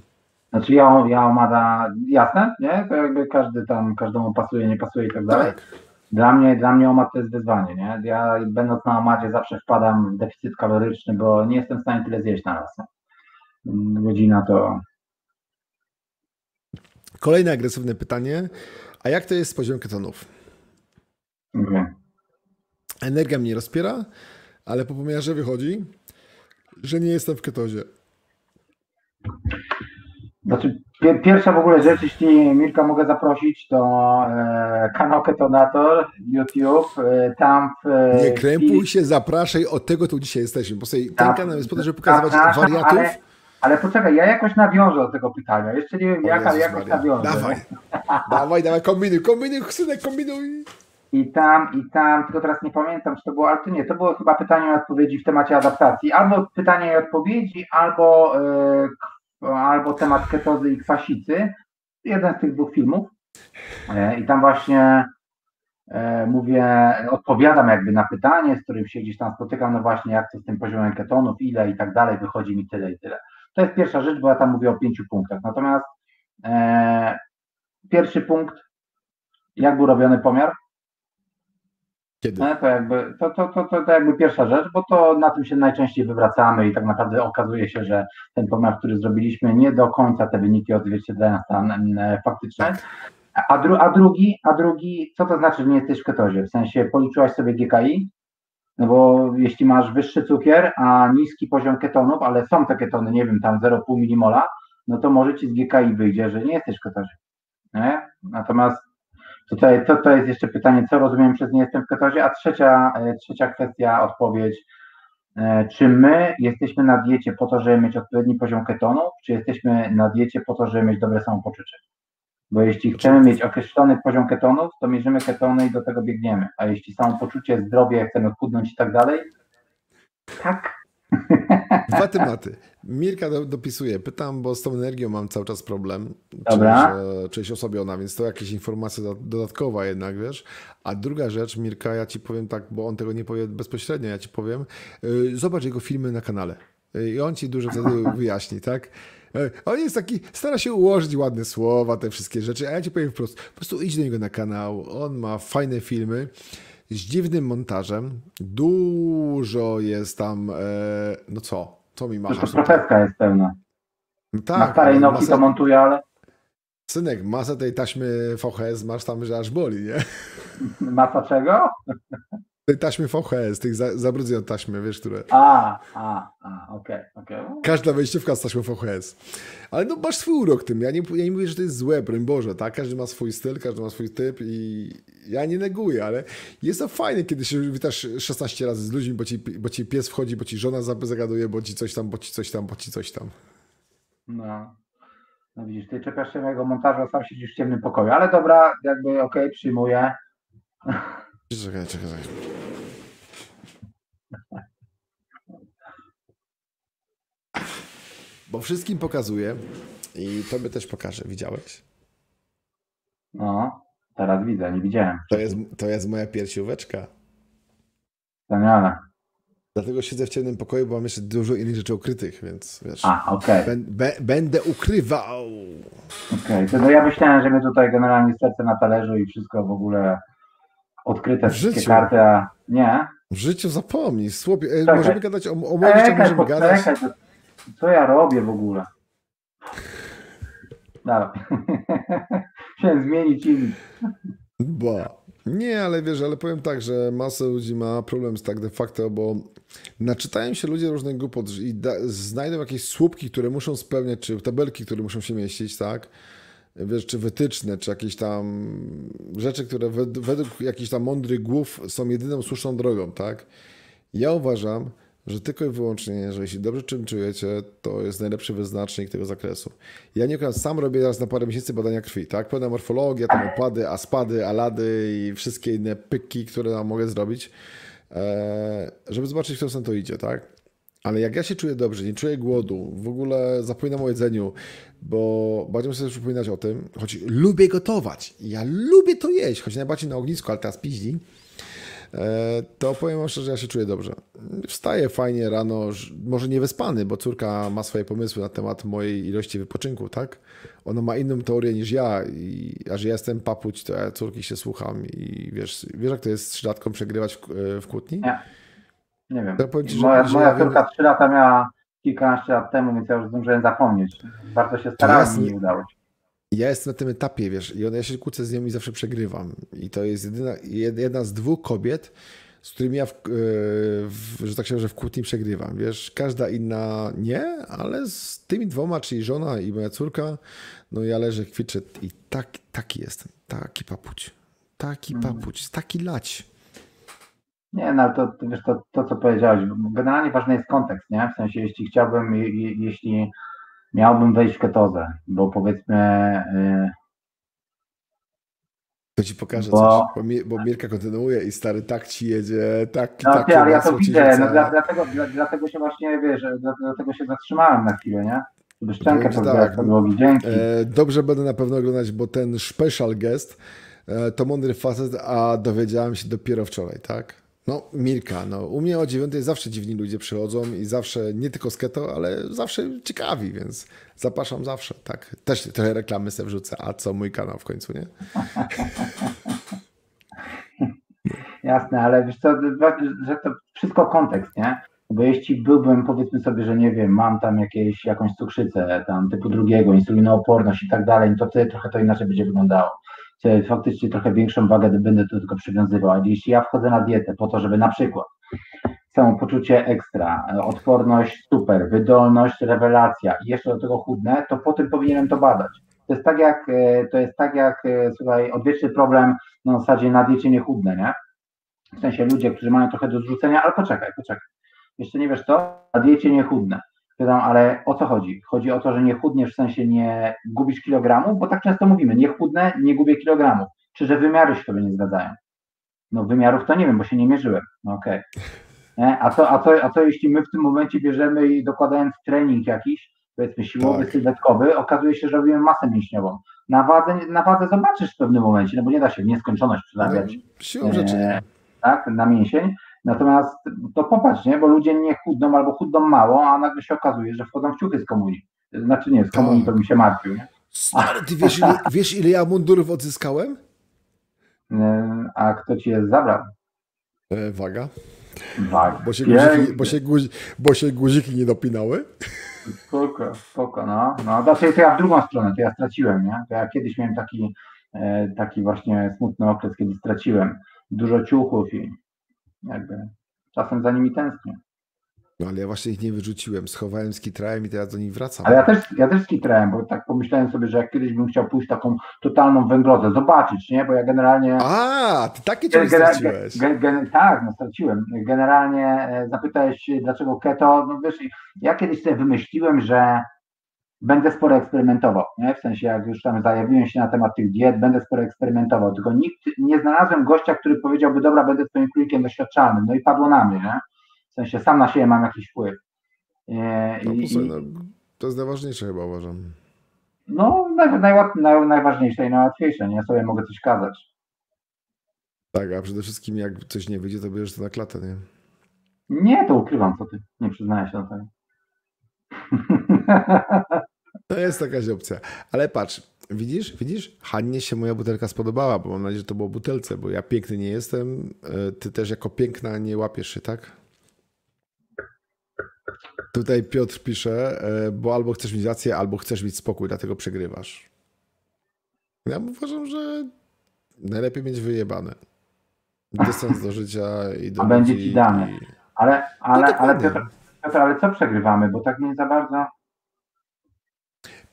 Znaczy ja, ja omada, jasne, nie? To jakby każdy tam, każdemu pasuje, nie pasuje i tak dalej. Tak. Dla mnie, dla mnie omat to jest wyzwanie, nie? Ja będąc na omadzie zawsze wpadam w deficyt kaloryczny, bo nie jestem w stanie tyle zjeść na raz. Godzina to Kolejne agresywne pytanie. A jak to jest z poziomem ketonów? Mhm. Energia mnie rozpiera, ale po pomiarze wychodzi, że nie jestem w ketozie. Znaczy, pierwsza w ogóle rzecz, jeśli Mirka mogę zaprosić, to e, kanał Ketonator, YouTube, e, tam w, e, Nie krępuj się, zapraszaj, od tego tu dzisiaj jesteśmy, bo sobie, ten kanał jest po to, żeby pokazywać wariatów. Ale ale poczekaj, ja jakoś nawiążę do tego pytania. Jeszcze nie wiem jak, ale jakoś Maria. nawiążę. Dawaj, dawaj, dawaj, kombinuj, kombinuj, synek, kombinuj. I tam, i tam, tylko teraz nie pamiętam, czy to było, ale to nie, to było chyba pytanie i odpowiedzi w temacie adaptacji. Albo pytanie i odpowiedzi, albo, yy, albo temat ketozy i kwasicy. Jeden z tych dwóch filmów. Yy, I tam właśnie yy, mówię, odpowiadam jakby na pytanie, z którym się gdzieś tam spotykam, no właśnie jak to z tym poziomem ketonów, ile i tak dalej, wychodzi mi tyle i tyle. To jest pierwsza rzecz, bo ja tam mówię o pięciu punktach. Natomiast e, pierwszy punkt, jak był robiony pomiar? Kiedy? E, to, jakby, to, to, to, to, to jakby pierwsza rzecz, bo to na tym się najczęściej wywracamy i tak naprawdę okazuje się, że ten pomiar, który zrobiliśmy, nie do końca te wyniki odzwierciedlają stan e, faktyczny. Tak. A, dru, a, drugi, a drugi, co to znaczy, że nie jesteś w ketozie? W sensie policzyłaś sobie GKI, no bo jeśli masz wyższy cukier, a niski poziom ketonów, ale są te ketony, nie wiem, tam 0,5 milimola, no to może ci z GKI wyjdzie, że nie jesteś w ketozie. Nie? Natomiast tutaj to, to jest jeszcze pytanie, co rozumiem przez nie jestem w ketozie, a trzecia, e, trzecia kwestia, odpowiedź, e, czy my jesteśmy na diecie po to, żeby mieć odpowiedni poziom ketonów, czy jesteśmy na diecie po to, żeby mieć dobre samopoczucie? Bo jeśli chcemy mieć określony poziom ketonów, to mierzymy ketony i do tego biegniemy. A jeśli samopoczucie, zdrowie, chcemy chudnąć i tak dalej, tak. Dwa tematy. Mirka do, dopisuje. Pytam, bo z tą energią mam cały czas problem. Dobra. Czy, czyś osłabiona, więc to jakieś informacja dodatkowa jednak, wiesz. A druga rzecz, Mirka, ja ci powiem tak, bo on tego nie powie bezpośrednio, ja ci powiem. Y, zobacz jego filmy na kanale. Y, I on ci dużo wtedy wyjaśni, tak? Y, on jest taki, stara się ułożyć ładne słowa, te wszystkie rzeczy, a ja ci powiem wprost, po prostu idź do niego na kanał, on ma fajne filmy z dziwnym montażem, dużo jest tam, e, no co, co mi masz? To profeska jest pełna. No tak, na starej Noki to montuje, ale... Synek, masę tej taśmy VHS masz tam, że aż boli, nie? Masa czego? Tej taśmy VHS, tych zabrudzonych taśmy, wiesz, które... A, a, a, okej, okay, okej. Okay. Każda wejściówka z taśmą VHS. Ale no masz swój urok tym. Ja nie, ja nie mówię, że to jest złe, broń Boże, tak? Każdy ma swój styl, każdy ma swój typ i ja nie neguję, ale jest to fajne, kiedy się witasz 16 razy z ludźmi, bo ci, bo ci pies wchodzi, bo ci żona zagaduje, bo ci coś tam, bo ci coś tam, bo ci coś tam. No. No widzisz, ty czepiasz się mojego montażu, a sam siedzisz w ciemnym pokoju. Ale dobra, jakby okej, okay, przyjmuję. Czekaj, czekaj, czekaj. Bo wszystkim pokazuję i tobie też pokażę. Widziałeś? No, teraz widzę, nie widziałem. To jest, to jest moja piersióweczka. Wspaniale. Dlatego siedzę w ciemnym pokoju, bo mam jeszcze dużo innych rzeczy ukrytych, więc wiesz. A, okej. Okay. będę ukrywał. Okej, okay. to ja myślałem, że my tutaj generalnie serce na talerzu i wszystko w ogóle odkryte wszystkie karty, a nie. W życiu zapomnij. E, możemy gadać o, o rzeczach, możemy gadać. To, co ja robię w ogóle? Dawaj. Chciałem zmienić im. Ba. Nie, ale wiesz, ale powiem tak, że masa ludzi ma problem z tak de facto, bo naczytają się ludzie różnych głupot i da, znajdą jakieś słupki, które muszą spełniać, czy tabelki, które muszą się mieścić, tak? Wiesz, czy wytyczne, czy jakieś tam rzeczy, które według jakichś tam mądrych głów są jedyną słuszną drogą, tak? Ja uważam, że tylko i wyłącznie, że jeśli dobrze czym czujecie, to jest najlepszy wyznacznik tego zakresu. Ja nie sam robię teraz na parę miesięcy badania krwi, tak? Pełna morfologia, tam opady, aspady, alady i wszystkie inne pyki, które nam mogę zrobić, e, żeby zobaczyć, w którą to idzie, tak? Ale jak ja się czuję dobrze, nie czuję głodu, w ogóle zapominam o jedzeniu, bo bardzo muszę sobie przypominać o tym, choć lubię gotować. Ja lubię to jeść, choć najbardziej na ognisku, ale teraz piździ. E, to powiem wam szczerze, że ja się czuję dobrze. Wstaję fajnie rano, może nie wyspany, bo córka ma swoje pomysły na temat mojej ilości wypoczynku, tak? Ona ma inną teorię niż ja, i, a że ja jestem papuć, to ja córki się słucham i wiesz, wiesz jak to jest z trzylatką przegrywać w, w kłótni? Nie. Nie wiem. Ja ci, moja, moja córka trzy lata miała kilkanaście lat temu, więc ja już zdążyłem zapomnieć. Bardzo się starałem i nie udało się. Ja jestem na tym etapie, wiesz, i ja się kłócę z nią i zawsze przegrywam. I to jest jedyna, jedna z dwóch kobiet, z którymi ja, w, e, w, że tak się że w kłótni przegrywam. Wiesz, każda inna nie, ale z tymi dwoma, czyli żona i moja córka, no ja leżę, kwiczę i tak, taki jestem, taki papuć, taki mhm. papuć, taki lać. Nie, no to, to wiesz, to, to co powiedziałeś, generalnie ważny jest kontekst, nie? W sensie, jeśli chciałbym, jeśli miałbym wejść w ketozę, bo powiedzmy... Yy, to ci pokażę bo... coś, bo, bo Mirka kontynuuje i stary tak ci jedzie, tak No tak, ale ja to widzę, no, dla, dlatego, dla, dlatego się właśnie, wiesz, dlatego się zatrzymałem na chwilę, nie? Żeby szczękę tak, podłogi, dzięki. E, dobrze będę na pewno oglądać, bo ten special guest e, to mądry facet, a dowiedziałem się dopiero wczoraj, tak? No, Mirka, no, u mnie o dziewiątej zawsze dziwni ludzie przychodzą i zawsze, nie tylko z keto, ale zawsze ciekawi, więc zapraszam zawsze, tak. Też trochę reklamy sobie wrzucę, a co mój kanał w końcu, nie? Jasne, ale wiesz co, że to wszystko kontekst, nie? Bo jeśli byłbym, powiedzmy sobie, że nie wiem, mam tam jakieś, jakąś cukrzycę tam typu drugiego, insulinooporność i tak dalej, to wtedy trochę to inaczej będzie wyglądało faktycznie trochę większą wagę będę do tego przywiązywał. Ale jeśli ja wchodzę na dietę po to, żeby na przykład poczucie ekstra, odporność super, wydolność, rewelacja i jeszcze do tego chudnę, to po tym powinienem to badać. To jest tak jak, e, to jest tak jak, e, słuchaj, odwieczny problem na zasadzie na diecie nie chudnę, nie? W sensie ludzie, którzy mają trochę do zrzucenia, ale poczekaj, poczekaj. jeszcze nie wiesz co, na diecie nie chudnę. Pytam, ale o co chodzi? Chodzi o to, że nie chudniesz w sensie nie gubisz kilogramów, bo tak często mówimy, nie chudnę, nie gubię kilogramów. Czy że wymiary się sobie nie zgadzają? No wymiarów to nie wiem, bo się nie mierzyłem. No okej. Okay. A, co, a, co, a co jeśli my w tym momencie bierzemy i dokładając trening jakiś, powiedzmy siłowy, tak. sylwetkowy, okazuje się, że robimy masę mięśniową. Na wadze, na wadze zobaczysz w pewnym momencie, no bo nie da się w nieskończoność przerabiać. No, siłą rzeczy. E, tak, na mięsień. Natomiast to popatrz, nie? bo ludzie nie chudną albo chudną mało, a nagle się okazuje, że wchodzą w ciuchy z komunii. Znaczy nie, z komunii to bym się martwił. Nie? Stary, ty wiesz ile, wiesz, ile ja mundurów odzyskałem? E, a kto ci je zabrał? E, waga. Waga. Bo się, guziki, bo, się guzi, bo się guziki nie dopinały. Spoko, spoko, no. no znaczy to ja w drugą stronę, to ja straciłem, nie? To ja kiedyś miałem taki, e, taki właśnie smutny okres, kiedy straciłem dużo ciuchów i jakby czasem za nimi tęsknię. No ale ja właśnie ich nie wyrzuciłem, schowałem z kitrałem i teraz do nich wracam. Ale ja też, ja też z kitrałem, bo tak pomyślałem sobie, że jak kiedyś bym chciał pójść taką totalną węglozę, zobaczyć, nie? Bo ja generalnie... A, ty takie ciuchy straciłeś. Ge, ge, tak, no straciłem. Generalnie e, zapytałeś dlaczego keto, no wiesz, ja kiedyś sobie wymyśliłem, że będę sporo eksperymentował, nie? W sensie, jak już tam zajawiłem się na temat tych diet, będę sporo eksperymentował, tylko nikt, nie znalazłem gościa, który powiedziałby, dobra, będę twoim królikiem doświadczalnym, no i padło na mnie, nie? W sensie, sam na siebie mam jakiś wpływ. E, no, I, no, to jest najważniejsze chyba, uważam. No, naj, naj, najważniejsze i najłatwiejsze, nie? Ja sobie mogę coś kazać. Tak, a przede wszystkim jak coś nie wyjdzie, to bierzesz to na klatę, nie? Nie, to ukrywam, co ty. Nie przyznaję się do tego. To jest jakaś opcja. Ale patrz, widzisz, widzisz, Hannie się moja butelka spodobała, bo mam nadzieję, że to było butelce, bo ja piękny nie jestem, e, ty też jako piękna nie łapiesz się, tak? Tutaj Piotr pisze, e, bo albo chcesz mieć rację, albo chcesz mieć spokój, dlatego przegrywasz. Ja uważam, że najlepiej mieć wyjebane. Dystans do życia i do A będzie ci dane. Ale, ale, no ale Piotr, Piotr, ale co przegrywamy, bo tak nie za bardzo...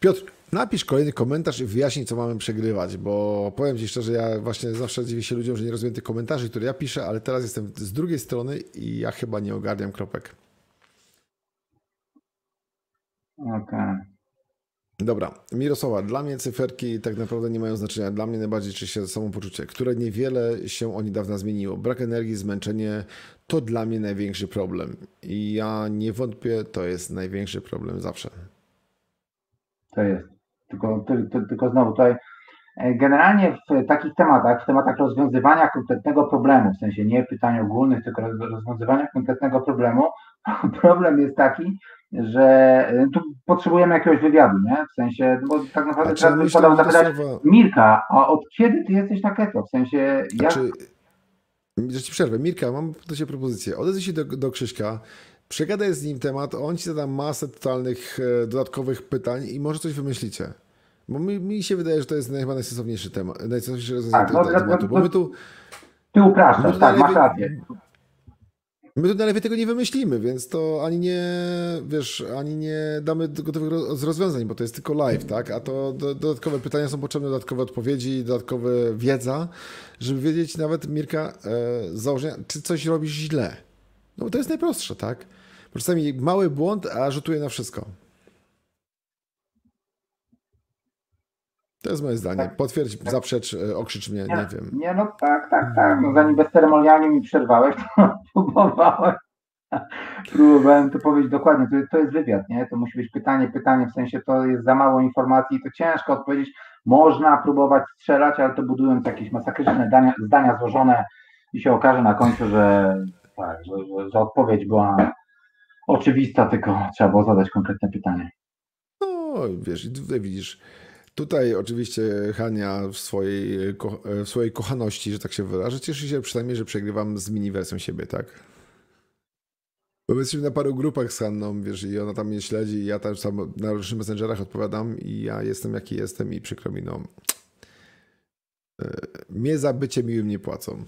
Piotr, napisz kolejny komentarz i wyjaśnij, co mamy przegrywać, bo powiem Ci szczerze, ja właśnie zawsze dziwię się ludziom, że nie rozumiem tych komentarzy, które ja piszę, ale teraz jestem z drugiej strony i ja chyba nie ogarniam kropek. Okej. Okay. Dobra, Mirosława, dla mnie cyferki tak naprawdę nie mają znaczenia. Dla mnie najbardziej czy się samopoczucie, które niewiele się od niedawna zmieniło. Brak energii, zmęczenie to dla mnie największy problem. I ja nie wątpię, to jest największy problem zawsze. To jest. Tylko, tylko, tylko znowu tutaj e, generalnie w takich tematach, w tematach rozwiązywania konkretnego problemu, w sensie nie pytań ogólnych, tylko rozwiązywania konkretnego problemu, problem jest taki, że e, tu potrzebujemy jakiegoś wywiadu, nie? W sensie, no bo tak naprawdę trzeba by podał zapytać, słowa... Mirka, a od kiedy ty jesteś na keto? W sensie, jak... Znaczy, że ci przerwę. Mirka, mam do ciebie propozycję. Odezwij się do, do Krzyśka, przegadaj z nim temat, on ci zada masę totalnych e, dodatkowych pytań i może coś wymyślicie. Bo mi, mi się wydaje, że to jest chyba najsensowniejszy temat, najsensowniejsze rozwiązanie tak, tego tematu, bo my tu... Ty upraszczasz, tak, masz rację. My tu dalej tego nie wymyślimy, więc to ani nie, wiesz, ani nie damy gotowych rozwiązań, bo to jest tylko live, tak? A to dodatkowe pytania są potrzebne, dodatkowe odpowiedzi, dodatkowa wiedza, żeby wiedzieć nawet, Mirka, e, założenia, czy coś robisz źle. No bo to jest najprostsze, tak? Bo czasami mały błąd, a rzutuje na wszystko. To jest moje zdanie. Tak. Potwierdź, tak. zaprzecz, e, okrzycz mnie, nie, nie, wiem. Nie, no tak, tak, tak. No zanim bezceremonialnie mi przerwałeś, to próbowałem. Próbowałem to powiedzieć dokładnie. To, to jest wywiad, nie? To musi być pytanie, pytanie, w sensie to jest za mało informacji, to ciężko odpowiedzieć. Można próbować strzelać, ale to budując jakieś masakryczne zdania, zdania złożone i się okaże na końcu, że tak, że, że, odpowiedź była oczywista, tylko trzeba było zadać konkretne pytanie. No, wiesz, widzisz, Tutaj oczywiście Hania w swojej, w swojej kochaności, że tak się wyrażę, cieszy się przynajmniej, że przegrywam z mini wersją siebie, tak? Bo my jesteśmy na paru grupach z Hanną, wiesz, i ona tam mnie śledzi, i ja tam sam na różnych messengerach odpowiadam i ja jestem jaki jestem i przykro mi, no. E, mnie za bycie miłym nie płacą.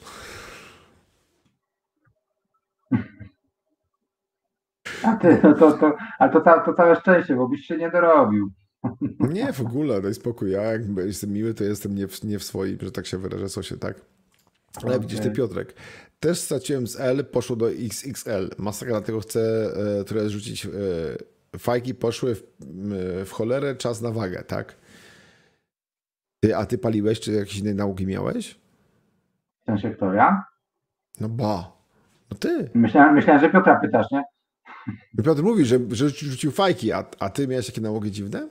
A ty, no to, to, a to, to, to całe szczęście, bo byś się nie dorobił. Nie, w ogóle, daj spokój. Ja jak jestem miły, to jestem nie w, nie w swoim, że tak się wyrażę, się tak. Ale widzisz, ty Piotrek, też straciłem z L, poszło do XXL. Masakra, dlatego chcę e, trochę rzucić. E, fajki poszły w, w cholerę, czas na wagę, tak? Ty, a ty paliłeś, czy jakieś inne nauki miałeś? W sensie kto ja? No ba. No ty. Myślałem, myślałem że Piotra pytasz, nie? Piotr mówi, że, że rzucił fajki, a, a ty miałeś takie nałogi dziwne?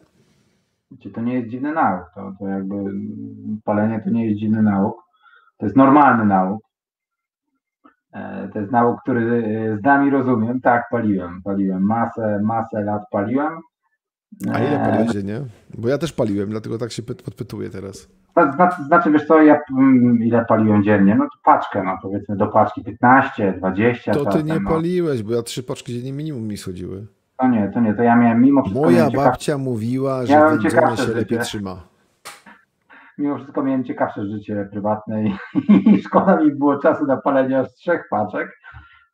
Wiecie, to nie jest dziwny nauk. To, to jakby palenie to nie jest dziwny nauk. To jest normalny nauk. E, to jest nauk, który e, znam i rozumiem. Tak, paliłem. Paliłem masę, masę lat paliłem. A ile paliłeś nie? Bo ja też paliłem, dlatego tak się podpytuję teraz. Znaczy, znaczy, wiesz co, ja mm, ile paliłem dziennie? No to paczkę, no powiedzmy do paczki 15, 20. To ty nie no. paliłeś, bo ja trzy paczki dziennie minimum mi schodziły. To nie, to nie, to ja miałem mimo wszystko... Moja babcia mówiła, że ja wędzone się lepiej trzyma. Mimo wszystko miałem ciekawsze życie prywatne i, i szkoda mi było czasu na palenie aż trzech paczek.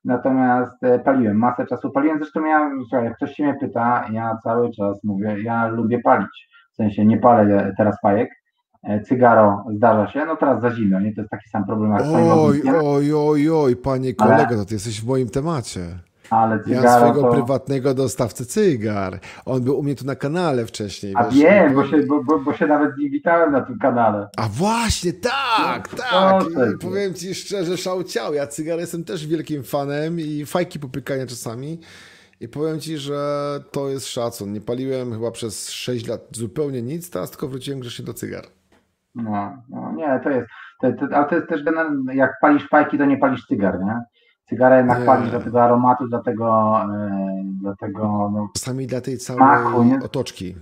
Natomiast e, paliłem, masę czasu paliłem. Zresztą ja, słuchaj, jak ktoś się mnie pyta, ja cały czas mówię, ja lubię palić. W sensie nie palę teraz fajek, e, cygaro zdarza się, no teraz za zimno, nie? To jest taki sam problem jak Oj, oj, oj, oj, panie kolego, ale, to ty jesteś w moim temacie. Ale cygaro ja swojego to... prywatnego dostawcę cygar. On był u mnie tu na kanale wcześniej. A wiesz, wiem, bo się, bo, bo, się nawet nie witałem na tym kanale. A właśnie, tak, no, tak. I powiem ci szczerze, szałciał. Ja cygar jestem też wielkim fanem i fajki popykania czasami. I powiem ci, że to jest szacun. Nie paliłem chyba przez 6 lat zupełnie nic, teraz tylko wróciłem grzecznie do cygar. No, no nie, to jest. To, to, ale to jest też, jak palisz fajki, to nie palisz cygar, nie? Cygara jednak pali do tego aromatu, do tego, e, do tego no, Czasami dla tej całej smaku, otoczki.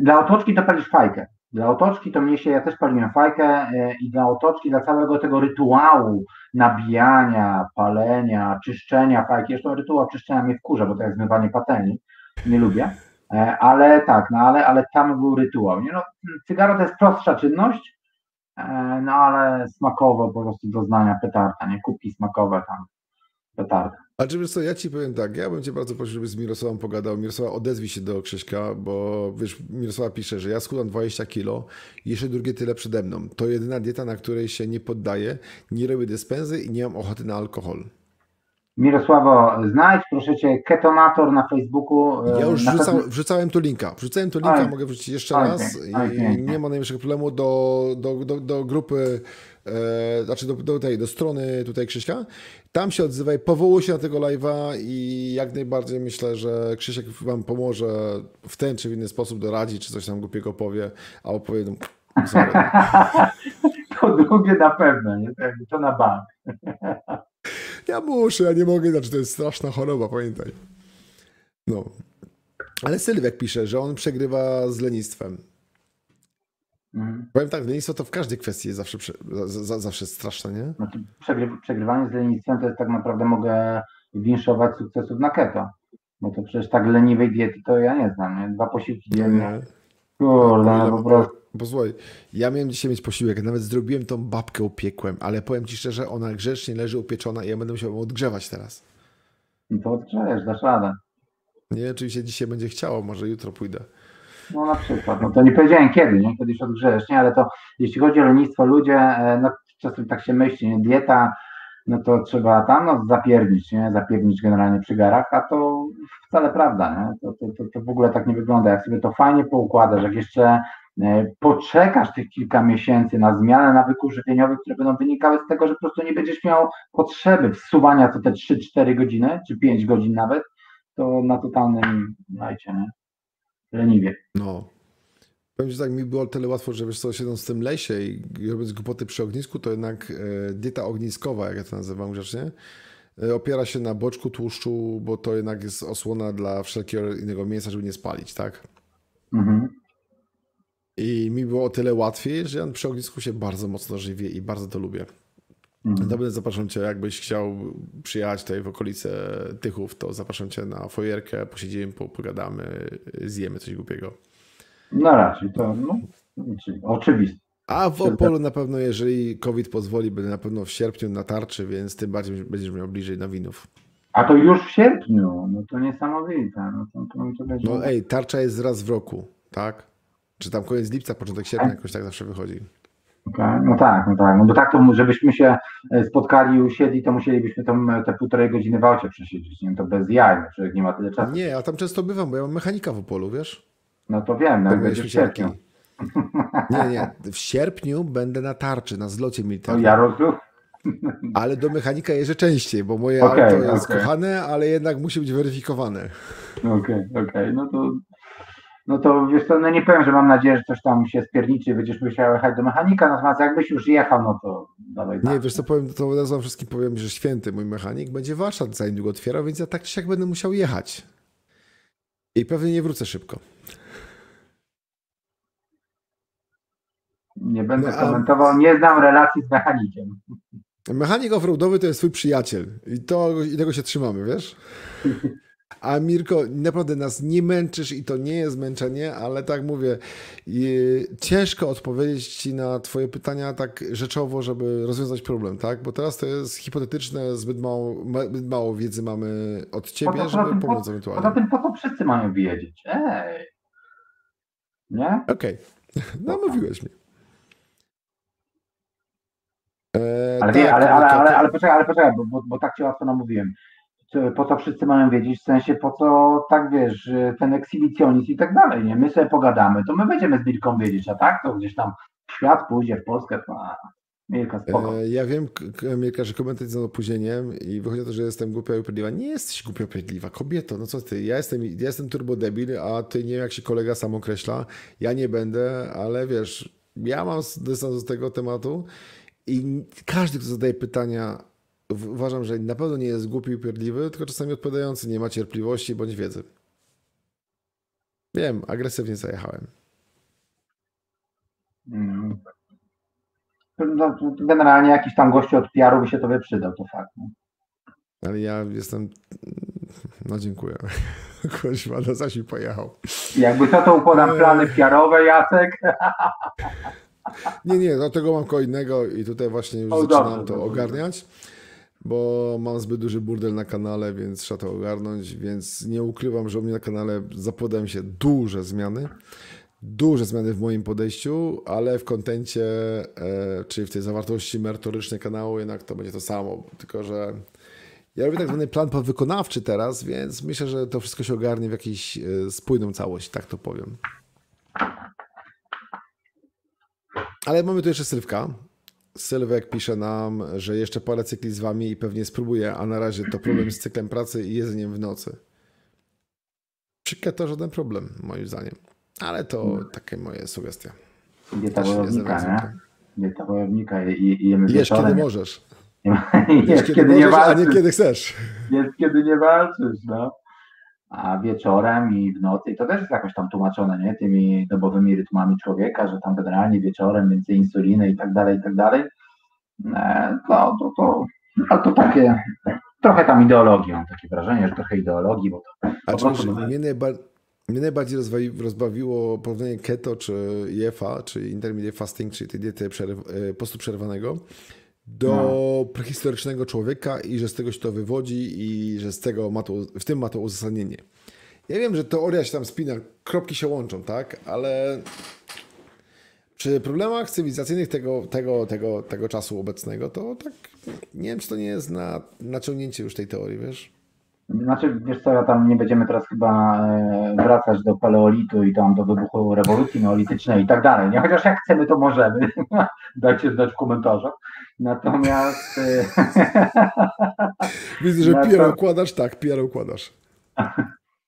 Dla otoczki to palisz fajkę. Dla otoczki to mnie się, ja też paliłem fajkę e, i dla otoczki, dla całego tego rytuału nabijania, palenia, czyszczenia fajki, zresztą rytuał czyszczenia mnie wkurza, bo to jak zmywanie patelni, nie lubię, e, ale tak, no ale, ale tam był rytuał. Nie? No, cygaro to jest prostsza czynność, no ale smakowo po prostu doznania petarda, nie? Kubki smakowe tam petarda. A czy wiesz co, ja ci powiem tak, ja bym cię bardzo prosił, żebyś z Mirosławem pogadał. Mirosława, odezwij się do Krzyśka, bo wiesz, Mirosława pisze, że ja schudam 20 kilo jeszcze drugie tyle przede mną. To jedyna dieta, na której się nie poddaję, nie robię dyspensy i nie mam ochoty na alkohol. Mirosławo, znajdź proszę cię Ketonator na Facebooku. Ja już wrzuca, wrzucałem tu linka. Wrzucałem tu linka, mogę wrzucić jeszcze oj, raz. Oj, I nie ma najmniejszego problemu do, do, do, do grupy, e, znaczy do, do, tej, do strony tutaj Krzyśka. Tam się odzywaj, powołuj się na tego live'a i jak najbardziej myślę, że Krzysiek wam pomoże w ten czy w inny sposób doradzi, czy coś tam głupiego powie, albo powie, no, To drugie na pewno, nie? To na bank. Ja muszę, ja nie mogę, znaczy to jest straszna choroba, pamiętaj. No. Ale Sylwek pisze, że on przegrywa z lenistwem. Mhm. Powiem tak, lenistwo to w każdej kwestii jest zawsze, za, zawsze straszne, nie? Znaczy, przegrywanie z lenistwem to jest tak naprawdę mogę winszować sukcesów na keto. Bo to przecież tak leniwej diety to ja nie znam, nie? Dwa posiłki dziennie. Kurde, no po prostu. Bo słuchaj, ja miałem dzisiaj mieć posiłek, nawet zrobiłem tą babkę, upiekłem, ale powiem Ci szczerze, ona grzecznie leży upieczona i ja będę musiał ją odgrzewać teraz. No to odgrzejesz, dasz radę. Nie, oczywiście dzisiaj będzie chciało, może jutro pójdę. No na przykład, no to nie powiedziałem kiedy, nie? Kiedyś odgrzejesz, nie? Ale to jeśli chodzi o lenistwo, ludzie, e, no czasem tak się myśli, nie? Dieta, no to trzeba tam no, zapiernić, nie? Zapiernić generalnie przy garach, a to wcale prawda, nie? To, to, to, to w ogóle tak nie wygląda. Jak sobie to fajnie poukładasz, jak jeszcze E, poczekasz tych kilka miesięcy na zmianę nawyków żywieniowych, które będą wynikały z tego, że po prostu nie będziesz miał potrzeby wsuwania co te 3-4 godziny, czy 5 godzin nawet, to na totalnym lajcie, nie? Leniwie. No. Powiem, że tak mi było tyle łatwo, że wiesz co, siedząc w tym lesie i robiąc głupoty przy ognisku, to jednak e, dieta ogniskowa, jak ja to nazywam grzecznie, e, opiera się na boczku tłuszczu, bo to jednak jest osłona dla wszelkiego innego mięsa, żeby nie spalić, tak? Mhm. I mi było o tyle łatwiej, że ja przy ognisku się bardzo mocno żywię i bardzo to lubię. Mhm. Dobry, zapraszam Cię, jakbyś chciał przyjechać tutaj w okolice Tychów, to zapraszam Cię na fojerkę, posiedzimy, pogadamy, zjemy coś głupiego. Na razie, to no, oczywiste. A w Opolu na pewno, jeżeli COVID pozwoli, będę na pewno w sierpniu na tarczy, więc tym bardziej będziesz miał bliżej nowinów. A to już w sierpniu, no to niesamowite. No, to, to, to będzie... no ej, tarcza jest raz w roku, tak? Czy tam koniec lipca, początek sierpnia jakoś tak zawsze wychodzi. Okay, no tak, no tak, no bo tak to, żebyśmy się e, spotkali i usiedli, to musielibyśmy tam te półtorej godziny w aucie przesiedzieć, nie? to bez jaj, człowiek nie ma tyle czasu. Nie, a tam często bywam, bo ja mam mechanika w Opolu, wiesz? No to wiem, no, będzie w sierpniu. Nie, nie, w sierpniu będę na tarczy, na zlocie militarnym. No ja rozumiem. Ale do mechanika jeżdżę częściej, bo moje okay, auto jest okay. kochane, ale jednak musi być weryfikowane. Okej, okay, okej, okay. no to no to wiesz co, no nie powiem, że mam nadzieję, że coś tam się spierniczy, będziesz musiał jechać do mechanika, natomiast jakbyś już jechał, no to dawaj. Nie, wiesz co, powiem, to od wszystkim powiem, że święty mój mechanik będzie warsztat za niedługo otwierał, więc ja tak czy siak będę musiał jechać. I pewnie nie wrócę szybko. Nie będę no, komentował, nie znam relacji z mechanikiem. Mechanik offroadowy to jest swój przyjaciel i, to, i tego się trzymamy, wiesz? A Mirko, naprawdę nas nie męczysz i to nie jest męczenie, ale tak mówię, ciężko odpowiedzieć Ci na Twoje pytania tak rzeczowo, żeby rozwiązać problem, tak? Bo teraz to jest hipotetyczne, zbyt mało, zbyt mało wiedzy mamy od Ciebie, to, żeby pomóc po, ewentualnie. Poza tym po to wszyscy mają wiedzieć. Ej! Nie? Okej, okay. no mówiłeś mi. E, ale, tak, wie, ale, ale, ale, ale, poczekaj, ale poczekaj, bo, bo, bo tak Cię łatwo namówiłem po co wszyscy mają wiedzieć, w sensie po co tak wiesz, ten ekshibicjonizm i tak dalej, nie? My sobie pogadamy, to my będziemy z Milką wiedzieć, a tak to gdzieś tam świat pójdzie w Polskę, to Milka spoko. E, ja wiem, Milka, że komentarz z opóźnieniem i wychodzi to, że jestem głupia i upierdliwa. Nie jesteś głupia i upierdliwa, kobieto, no co ty, ja jestem, ja jestem turbo debil, a ty nie wiem jak się kolega sam określa, ja nie będę, ale wiesz, ja mam dystans do tego tematu i każdy, kto zadaje pytania uważam, że na pewno nie jest głupi i upierdliwy, tylko czasami odpowiadający nie ma cierpliwości bądź wiedzy. Wiem, agresywnie zajechałem. Mm. No, generalnie jakiś tam gościu od PR-u by się tobie przydał, to fakt. No. Ale ja jestem. No dziękuję. Kuźma, no zaś mi pojechał. Jakby co, to układam plany PR-owe, Jacek. Nie, nie, do tego mam ko innego i tutaj właśnie już o, zaczynam dobrze, to dobrze. ogarniać bo mam zbyt duży burdel na kanale, więc trzeba to ogarnąć, więc nie ukrywam, że u mnie na kanale zapowiadają się duże zmiany, duże zmiany w moim podejściu, ale w kontencie, e, czyli w tej zawartości merytorycznej kanału jednak to będzie to samo, tylko że ja robię tak zwany plan wykonawczy teraz, więc myślę, że to wszystko się ogarnie w jakiś e, spójną całość, tak to powiem. Ale mamy tu jeszcze Sylwka, Sylwek pisze nam, że jeszcze parę cykli z wami i pewnie spróbuję, a na razie to problem z cyklem pracy i jedzeniem w nocy. Przy to żaden problem, moim zdaniem. Ale to takie moje sugestie. Dieta wojownika, nie? Dieta wojownika i, i jemy Jesz kiedy możesz. Jesz kiedy, kiedy nie walczysz. A nie kiedy chcesz. Jest kiedy nie walczysz, no. A wieczorem i w nocy, i to też jest jakoś tam tłumaczone, nie? Tymi dobowymi rytmami człowieka, że tam generalnie wieczorem więcej insuliny i tak dalej, i tak dalej. E, no to, to, to, to takie, trochę tam ideologii, mam takie wrażenie, że trochę ideologii, bo to A po prostu... Mnie, najba mnie najbardziej rozbawiło porównanie keto czy IFA, czy intermediate fasting, czyli tej diety przerw e, postu przerwanego, do no. prehistorycznego człowieka i że z tego się to wywodzi i że z tego ma to, w tym ma to uzasadnienie. Ja wiem, że teoria się tam spina, kropki się łączą, tak, ale przy problemach cywilizacyjnych tego, tego, tego, tego czasu obecnego, to tak nie wiem, czy to nie jest na naciągnięcie już tej teorii, wiesz? Znaczy, wiesz co, ja tam nie będziemy teraz chyba e, wracać do paleolitu i tam do wybuchu rewolucji neolitycznej i tak dalej. Nie, chociaż jak chcemy, to możemy. Dajcie znać w komentarzach. Natomiast. E, Widzę, że Natom... PR układasz, tak, PR układasz.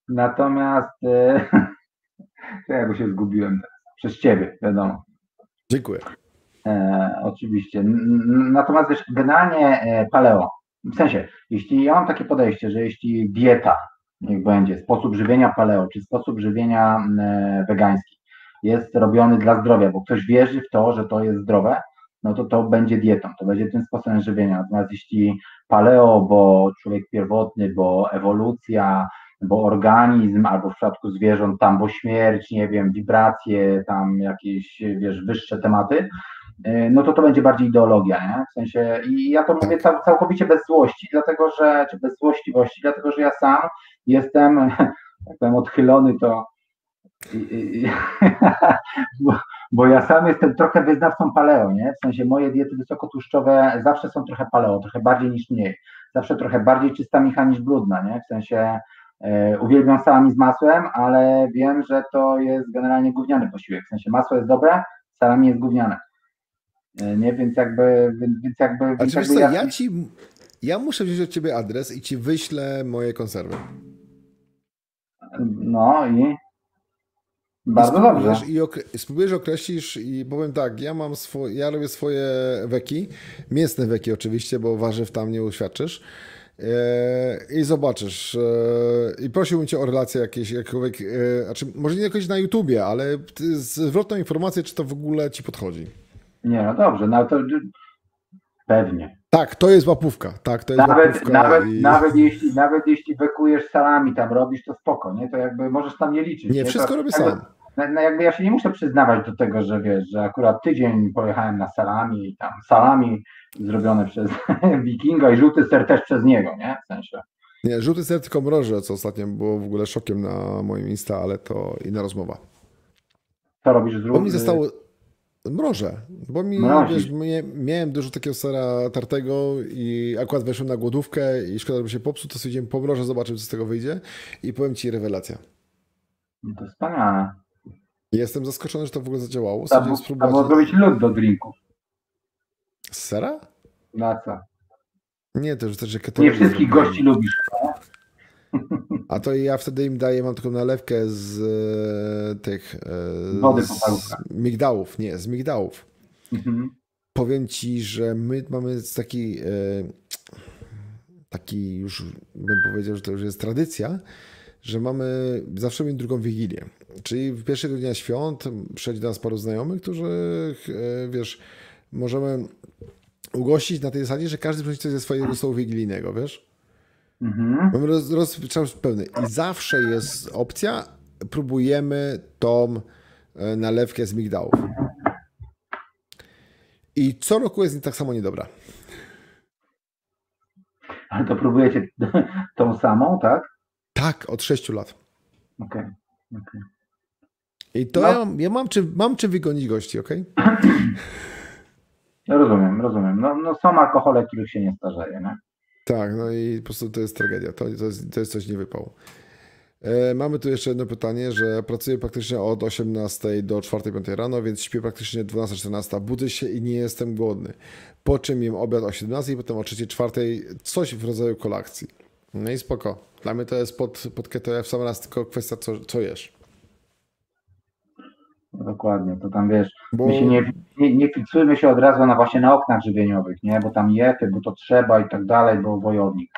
Natomiast. E, ja go się zgubiłem przez ciebie, wiadomo. Dziękuję. E, oczywiście. Natomiast wiesz, generalnie paleo, w sensie, jeśli ja mam takie podejście, że jeśli dieta, niech będzie, sposób żywienia paleo, czy sposób żywienia wegański jest robiony dla zdrowia, bo ktoś wierzy w to, że to jest zdrowe, no to to będzie dietą, to będzie tym sposobem żywienia. Natomiast jeśli paleo, bo człowiek pierwotny, bo ewolucja, bo organizm, albo w przypadku zwierząt tam, bo śmierć, nie wiem, wibracje, tam jakieś, wiesz, wyższe tematy, no to to będzie bardziej ideologia, nie? W sensie, i ja to mówię cał, całkowicie bez złości, dlatego że, czy bez złośliwości, dlatego że ja sam jestem, tak powiem, odchylony to i, i, bo ja sam jestem trochę wyznawcą paleo, nie? W sensie moje diety wysokotłuszczowe zawsze są trochę paleo, trochę bardziej niż mniej. Zawsze trochę bardziej czysta micha niż brudna, nie? W sensie e, uwielbiam salami z masłem, ale wiem, że to jest generalnie gówniany posiłek. W sensie masło jest dobre, salami jest gówniane. E, nie, więc jakby, więc, jakby. A więc jakby co, ja ci, ja muszę wziąć od ciebie adres i ci wyślę moje konserwy. No i bardzo I dobrze. I okre- spróbujesz, określisz i powiem tak, ja mam swoje, ja robię swoje weki, mięsne weki oczywiście, bo warzyw tam nie uświadczysz. Eee, I zobaczysz. Eee, I prosiłbym cię o relację jakieś, jakkolwiek, znaczy może nie jakoś na YouTubie, ale zwrotną informację, czy to w ogóle ci podchodzi. Nie, no dobrze, no to pewnie. Tak, to jest łapówka. Tak, to jest Nawet, łapówka. nawet, i... nawet, jeśli, nawet jeśli wekujesz salami tam robisz, to spoko, nie? To jakby możesz tam nie liczyć. Nie, wszystko to, robię jakby, sam. No, jakby ja się nie muszę przyznawać do tego, że wiesz, że akurat tydzień pojechałem na salami i tam salami zrobione przez wikinga i żółty ser też przez niego, nie? W sensie. Nie, żółty ser tylko mroże, co ostatnio było w ogóle szokiem na moim Insta, ale to inna rozmowa. Co robisz z Bo mi zostało mroże, bo mi, wiesz, miałem dużo takiego sera tartego i akurat weszłem na głodówkę i szkoda, żeby się popsuł, to stwierdziłem, pomrożę, zobaczę, co z tego wyjdzie i powiem ci rewelacja. No to wspaniale. Jestem zaskoczony, że to w ogóle zadziałało. Było spróbować. zrobić lód do drinków. Z sera? Na co? Nie, to już też, że Nie wszystkich gości lubisz. A to ja wtedy im daję, mam taką nalewkę z e, tych... E, Wody z migdałów, nie, z migdałów. Mhm. powiem ci, że my mamy taki, e, taki już bym powiedział, że to już jest tradycja, że mamy zawsze mieć drugą wigilię. Czyli w pierwszego dnia świąt przychodzi do nas paru znajomych, którzy e, wiesz, możemy ugościć na tej zasadzie, że każdy przyniesie coś ze swojego stołu wigilijnego, wiesz? Mhm. Mamy roz, rozpoczynamy pełny. I zawsze jest opcja, próbujemy tą e, nalewkę z migdałów. I co roku jest tak samo niedobra. Ale to próbujecie tą samą, tak? Tak, od 6 lat. Okej. okej. I to No. ja, ja mam, czym, mam wygonić gości, ok? Ja rozumiem, rozumiem. No, no są alkohole, których się nie starzeje, nie? Tak, no i po prostu to jest tragedia. To, to, jest, to jest coś niewypału. E, mamy tu jeszcze jedno pytanie, że pracuję praktycznie od 18 do 4-5 rano, więc śpię praktycznie 12-14. Budzę się i nie jestem głodny. Po czym jem obiad o 17 i potem o 3-4 coś w rodzaju kolacji. No i spoko. Dla mnie to jest pod, pod keto w sam raz tylko kwestia, co, co jesz. Dokładnie, to tam wiesz, Bo my się nie, nie, nie fiksujmy się od razu na właśnie na oknach żywieniowych, nie? Bo tam jety, bo to trzeba i tak dalej, bo wojownik.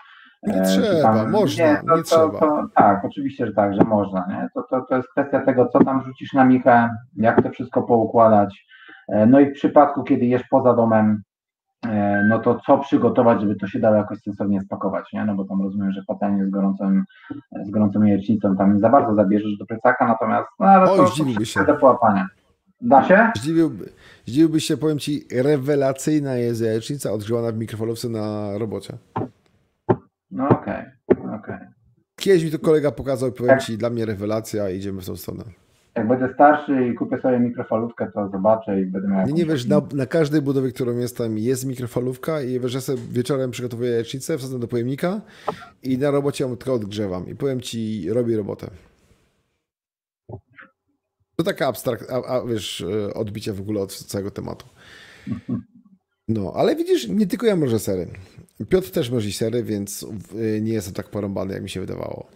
Nie E, trzeba, można, to, nie to, trzeba. To, tak, oczywiście, że tak, że można, nie? To, to, to jest kwestia tego, co tam rzucisz na michę, jak to wszystko poukładać. E, No i w przypadku, kiedy jesz poza domem, no to co przygotować, żeby to się dało jakoś sensownie spakować, nie? No bo tam rozumiem, że patelnie z gorącym, z gorącą jajecznicą tam nie za bardzo zabierzesz do plecaka, natomiast, no ale Oj, to, zdziwiłby się. do połapania. Da się? Zdziwiłby, zdziwiłbyś się, powiem ci, rewelacyjna jest jajecznica odgrzewana w mikrofalówce na robocie. No okej, okej. Kiedyś mi to kolega pokazał i powiem Tak. ci, dla mnie rewelacja, idziemy w tą stronę. Jak będę starszy i kupię sobie mikrofalówkę, to zobaczę i będę miał. Nie, nie wiesz, na, na każdej budowie, którą jestem, jest mikrofalówka i wiesz, ja sobie wieczorem przygotowuję jajecznicę, wsadzam do pojemnika i na robocie ją tylko odgrzewam. I powiem ci, robi robotę. To taka abstrakt, a, a wiesz, e, odbicie w ogóle od całego tematu. No, ale widzisz, nie tylko ja mrożę sery. Piotr też mrozi sery, więc y, nie jestem tak porąbany, jak mi się wydawało.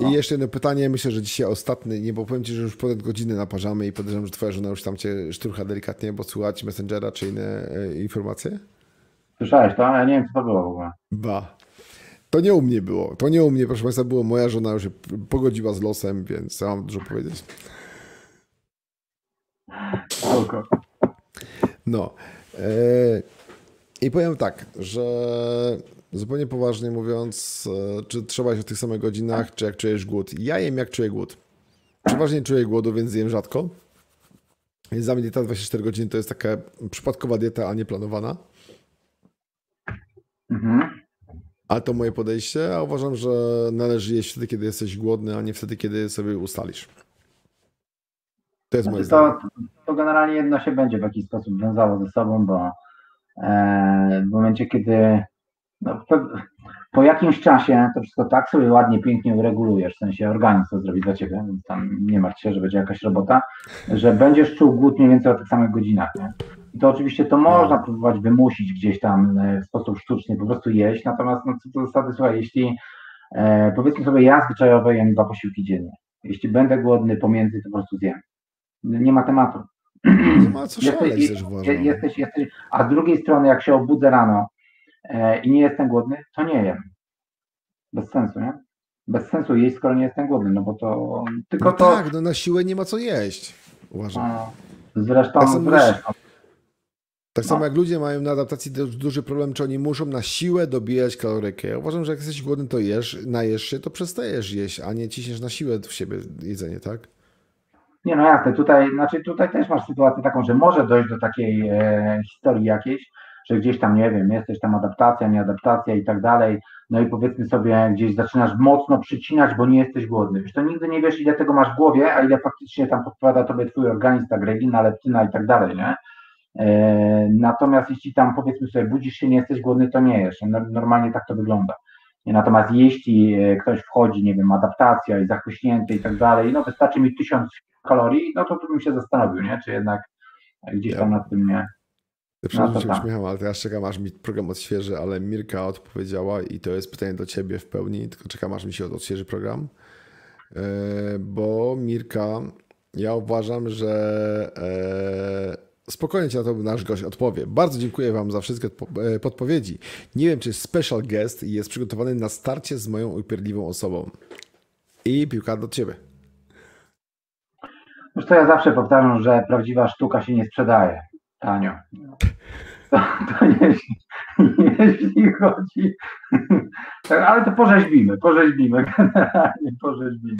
I jeszcze jedno pytanie, myślę, że dzisiaj ostatnie, nie bo powiem Ci, że już ponad godzinę naparzamy i podejrzewam, że Twoja żona już tam Cię szturcha delikatnie, bo słuchać Messengera czy inne e, informacje? Słyszałeś to? Ja nie wiem, co to było w ogóle. Ba. To nie u mnie było. To nie u mnie, proszę Państwa, było. Moja żona już się pogodziła z losem, więc ja mam dużo powiedzieć. Spoko. No. E, I powiem tak, że zupełnie poważnie mówiąc, e, czy trzeba iść o tych samych godzinach, czy jak czujesz głód? Ja jem jak czuję głód. Przeważnie czuję głodu, więc jem rzadko. Więc dla mnie dieta 24 godziny to jest taka przypadkowa dieta, a nie planowana. Mhm. Ale to moje podejście, a uważam, że należy jeść wtedy, kiedy jesteś głodny, a nie wtedy, kiedy sobie ustalisz. To jest moje znaczy, to. To generalnie jedno się będzie w jakiś sposób wiązało ze sobą, bo e, w momencie, kiedy no, po jakimś czasie to wszystko tak sobie ładnie, pięknie uregulujesz, w sensie organizm to zrobi dla ciebie, więc tam nie martw się, że będzie jakaś robota, że będziesz czuł głód mniej więcej o tych samych godzinach. Nie? I to oczywiście to można no. próbować wymusić gdzieś tam e, w sposób sztuczny, po prostu jeść, natomiast no, co do zasady, słuchaj, jeśli e, powiedzmy sobie ja zwyczajowo jem dwa posiłki dziennie, jeśli będę głodny pomiędzy, to po prostu zjem. Nie ma tematu. Nie ma co szaleć jesteś, Jesteś, jesteś, a z drugiej strony, jak się obudzę rano i nie jestem głodny, to nie jem. Bez sensu, nie? Bez sensu jeść, skoro nie jestem głodny, no bo to tylko no to... Tak, no na siłę nie ma co jeść, uważam. No, zresztą, tak zresztą. Tak samo no. jak ludzie mają na adaptacji duży problem, czy oni muszą na siłę dobijać kalorykę. Ja uważam, że jak jesteś głodny, to jesz, najesz się, to przestajesz jeść, a nie ciśniesz na siłę w siebie jedzenie, tak? Nie no jasne, tutaj, znaczy tutaj też masz sytuację taką, że może dojść do takiej e, historii jakiejś, że gdzieś tam, nie wiem, jesteś tam adaptacja, nieadaptacja i tak dalej, no i powiedzmy sobie, gdzieś zaczynasz mocno przycinać, bo nie jesteś głodny. Wiesz, to nigdy nie wiesz, ile tego masz w głowie, a ile faktycznie tam podpowiada tobie twój organizm, ta grelina, leptyna i tak dalej, nie? E, natomiast jeśli tam powiedzmy sobie budzisz się, nie jesteś głodny, to nie jesz. Normalnie tak to wygląda. Natomiast jeśli e, ktoś wchodzi, nie wiem, adaptacja i zachwyśnięty i tak dalej, no wystarczy mi tysiąc kalorii, no to tu bym się zastanowił, nie? Czy jednak gdzieś tam nad tym nie. Przepraszam, no się tak. uśmiecham, ale teraz czekam, aż mi program odświeży, ale Mirka odpowiedziała i to jest pytanie do ciebie w pełni, tylko czekam, aż mi się odświeży program, e, bo Mirka, ja uważam, że spokojnie ci na to nasz gość odpowie. Bardzo dziękuję wam za wszystkie e, podpowiedzi. Nie wiem, czy special guest jest przygotowany na starcie z moją upierdliwą osobą. I piłka do ciebie. to ja zawsze powtarzam, że prawdziwa sztuka się nie sprzedaje tanio. To, to jeśli, jeśli chodzi. Ale to porzeźbimy, porzeźbimy, generalnie porzeźbimy.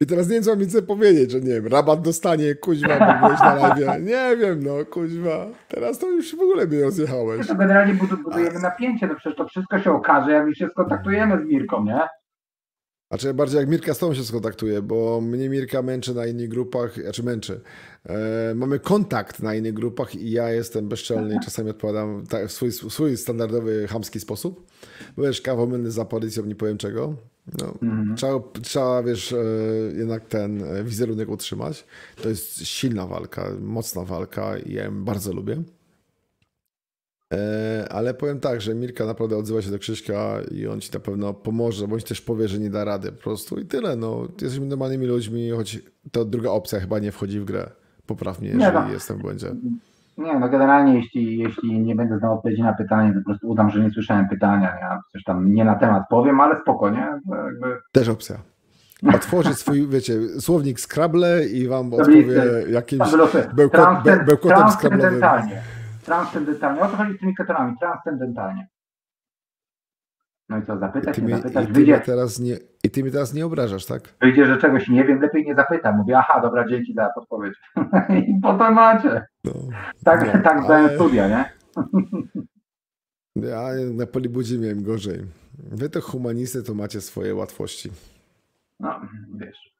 I teraz nie wiem, co mam nic powiedzieć, że nie wiem, rabat dostanie, kuźwa, bo byłeś na live. Nie wiem, no, kuźwa. Teraz to już w ogóle mnie rozjechałeś. To generalnie budujemy napięcie, no przecież to wszystko się okaże, jak już się skontaktujemy z Mirką, nie? Znaczy bardziej jak Mirka z tobą się skontaktuje, bo mnie Mirka męczy na innych grupach, znaczy męczy. E, mamy kontakt na innych grupach i ja jestem bezczelny i czasami odpowiadam w swój, swój standardowy, chamski sposób. Wiesz, kawomylny za policją, nie powiem czego. No, mhm. trzeba, trzeba, wiesz, e, jednak ten e, wizerunek utrzymać. To jest silna walka, mocna walka i ja ją bardzo lubię. E, ale powiem tak, że Mirka naprawdę odzywa się do Krzyśka i on ci na pewno pomoże, bądź też powie, że nie da rady po prostu i tyle. No, jesteśmy normalnymi ludźmi, choć to druga opcja chyba nie wchodzi w grę. Popraw mnie, jeżeli no. jestem w błędzie. Nie, no generalnie jeśli, jeśli nie będę znał odpowiedzi na pytanie, to po prostu udam, że nie słyszałem pytania, ja coś tam nie na temat powiem, ale spokojnie. Jakby... Też opcja. Otworzyć swój, wiecie, słownik Scrabble i wam odpowie jakimś bełkotem, bełkotem Scrabble'owym. Transcendentalnie. O co chodzi z tymi ketonami? Transcendentalnie. No i co, zapytać, I ty, nie zapytać, i ty wyjdzie... teraz nie, I ty mnie teraz nie obrażasz, tak? Wyjdzie, że czegoś nie wiem, lepiej nie zapytam. Mówię, aha, dobra, dzięki za podpowiedź. I potem macie. No, tak no, tak ale... studia, nie? ja na polibudzie miałem gorzej. Wy to humanisty, to macie swoje łatwości. No, wiesz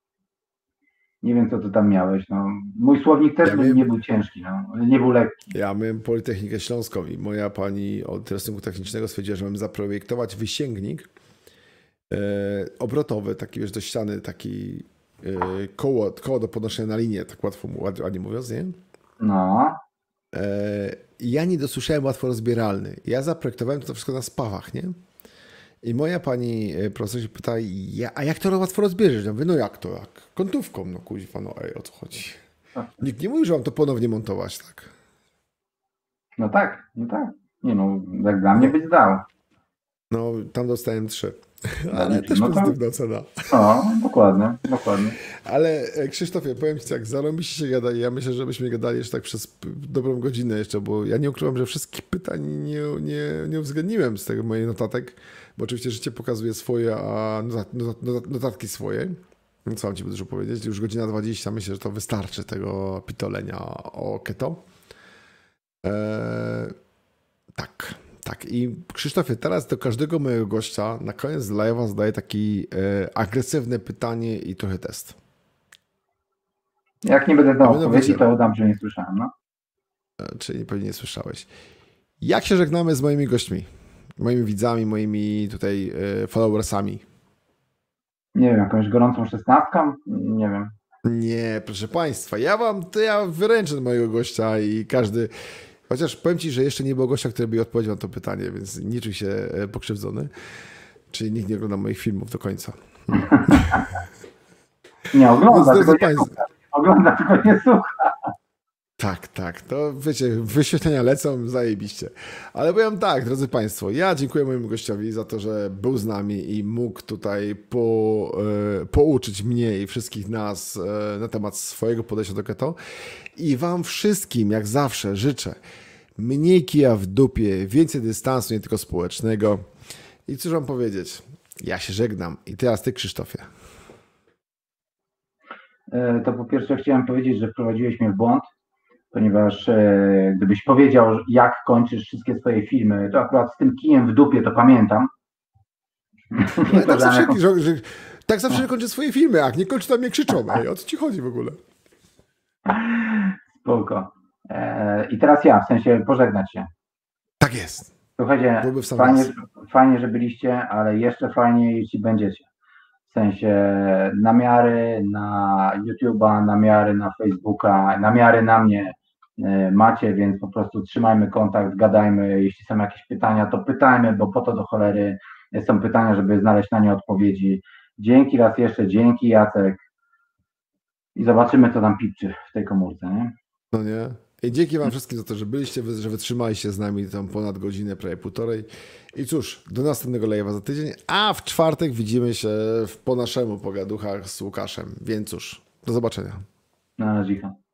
nie wiem, co ty tam miałeś. No. Mój słownik też ja miałem, nie był ciężki, no. nie był lekki. Ja miałem Politechnikę Śląską i moja pani od rysunku technicznego stwierdziła, że mam zaprojektować wysięgnik e, obrotowy, taki wiesz, do ściany, taki e, koło, koło do podnoszenia na linię, tak łatwo, ładnie mówiąc, nie? No. E, ja nie dosłyszałem łatwo rozbieralny. Ja zaprojektowałem to wszystko na spawach, nie? I moja pani e, profesor się pyta, a jak to łatwo rozbierzesz? Ja mówię, no jak to, jak? Kątówką, no kuźwa, no ej, o co chodzi? Nikt nie mówi, że mam to ponownie montować, tak? No tak, no tak. Nie no, jak dla mnie byś dał. No, tam dostałem trzy. Ale też no pozytywna cena. O, dokładnie, dokładnie. Ale e, Krzysztofie, powiem Ci tak, zarobiście się gada ja myślę, że byśmy gadali jeszcze tak przez dobrą godzinę jeszcze, bo ja nie ukrywam, że wszystkich pytań nie, nie, nie uwzględniłem z tego mojej notatek, bo oczywiście życie pokazuje swoje, a notatki swoje. Co mam Ci dużo powiedzieć? Już godzina 20, myślę, że to wystarczy tego pitolenia o keto. Eee, tak. Tak, i Krzysztofie, teraz do każdego mojego gościa na koniec live'a zadaję taki e, agresywne pytanie i trochę test. Jak nie będę dał odpowiedzi, to udam, że nie słyszałem. No? E, czyli pewnie nie słyszałeś. Jak się żegnamy z moimi gośćmi? Moimi widzami, moimi tutaj e, followersami? Nie wiem, jakąś gorącą szesnastką? Nie wiem. Nie, proszę Państwa, ja wam, to ja wyręczę mojego gościa i każdy, chociaż powiem Ci, że jeszcze nie było gościa, który by odpowiedział na to pytanie, więc nie czuj się e, pokrzywdzony. Czyli nikt nie ogląda moich filmów do końca. nie ogląda, tylko nie słucha. Ogląda, tylko nie słucha. Tak, tak. To wiecie, wyświetlenia lecą zajebiście. Ale powiem tak, drodzy Państwo, ja dziękuję mojemu gościowi za to, że był z nami i mógł tutaj po, e, pouczyć mnie i wszystkich nas e, na temat swojego podejścia do keto. I Wam wszystkim, jak zawsze, życzę mniej kija w dupie, więcej dystansu, nie tylko społecznego. I cóż Wam powiedzieć? Ja się żegnam. I teraz Ty, Krzysztofie. E, to po pierwsze chciałem powiedzieć, że wprowadziłeś mnie w błąd ponieważ e, gdybyś powiedział, jak kończysz wszystkie swoje filmy, to akurat z tym kijem w dupie to pamiętam. tak, zawsze, że, że, tak zawsze no. kończę swoje filmy, jak nie kończę, to mnie krzyczą. Ej, o co ci chodzi w ogóle? Spoko. E, I teraz ja, w sensie pożegnać się. Tak jest. Słuchajcie, fajnie, fajnie, że byliście, ale jeszcze fajniej, jeśli będziecie. W sensie namiary na YouTube'a, namiary na Facebooka, namiary na mnie, E, macie, więc po prostu trzymajmy kontakt, gadajmy. Jeśli są jakieś pytania, to pytajmy, bo po to do cholery są pytania, żeby znaleźć na nie odpowiedzi. Dzięki raz jeszcze, dzięki Jacek. I zobaczymy, co tam pipczy w tej komórce, nie? No nie. I dzięki Wam wszystkim za to, że byliście, że wytrzymaliście z nami tam ponad godzinę, prawie półtorej. I cóż, do następnego live'a za tydzień, a w czwartek widzimy się w, po naszemu pogaduchach z Łukaszem. Więc cóż, do zobaczenia. Na razie.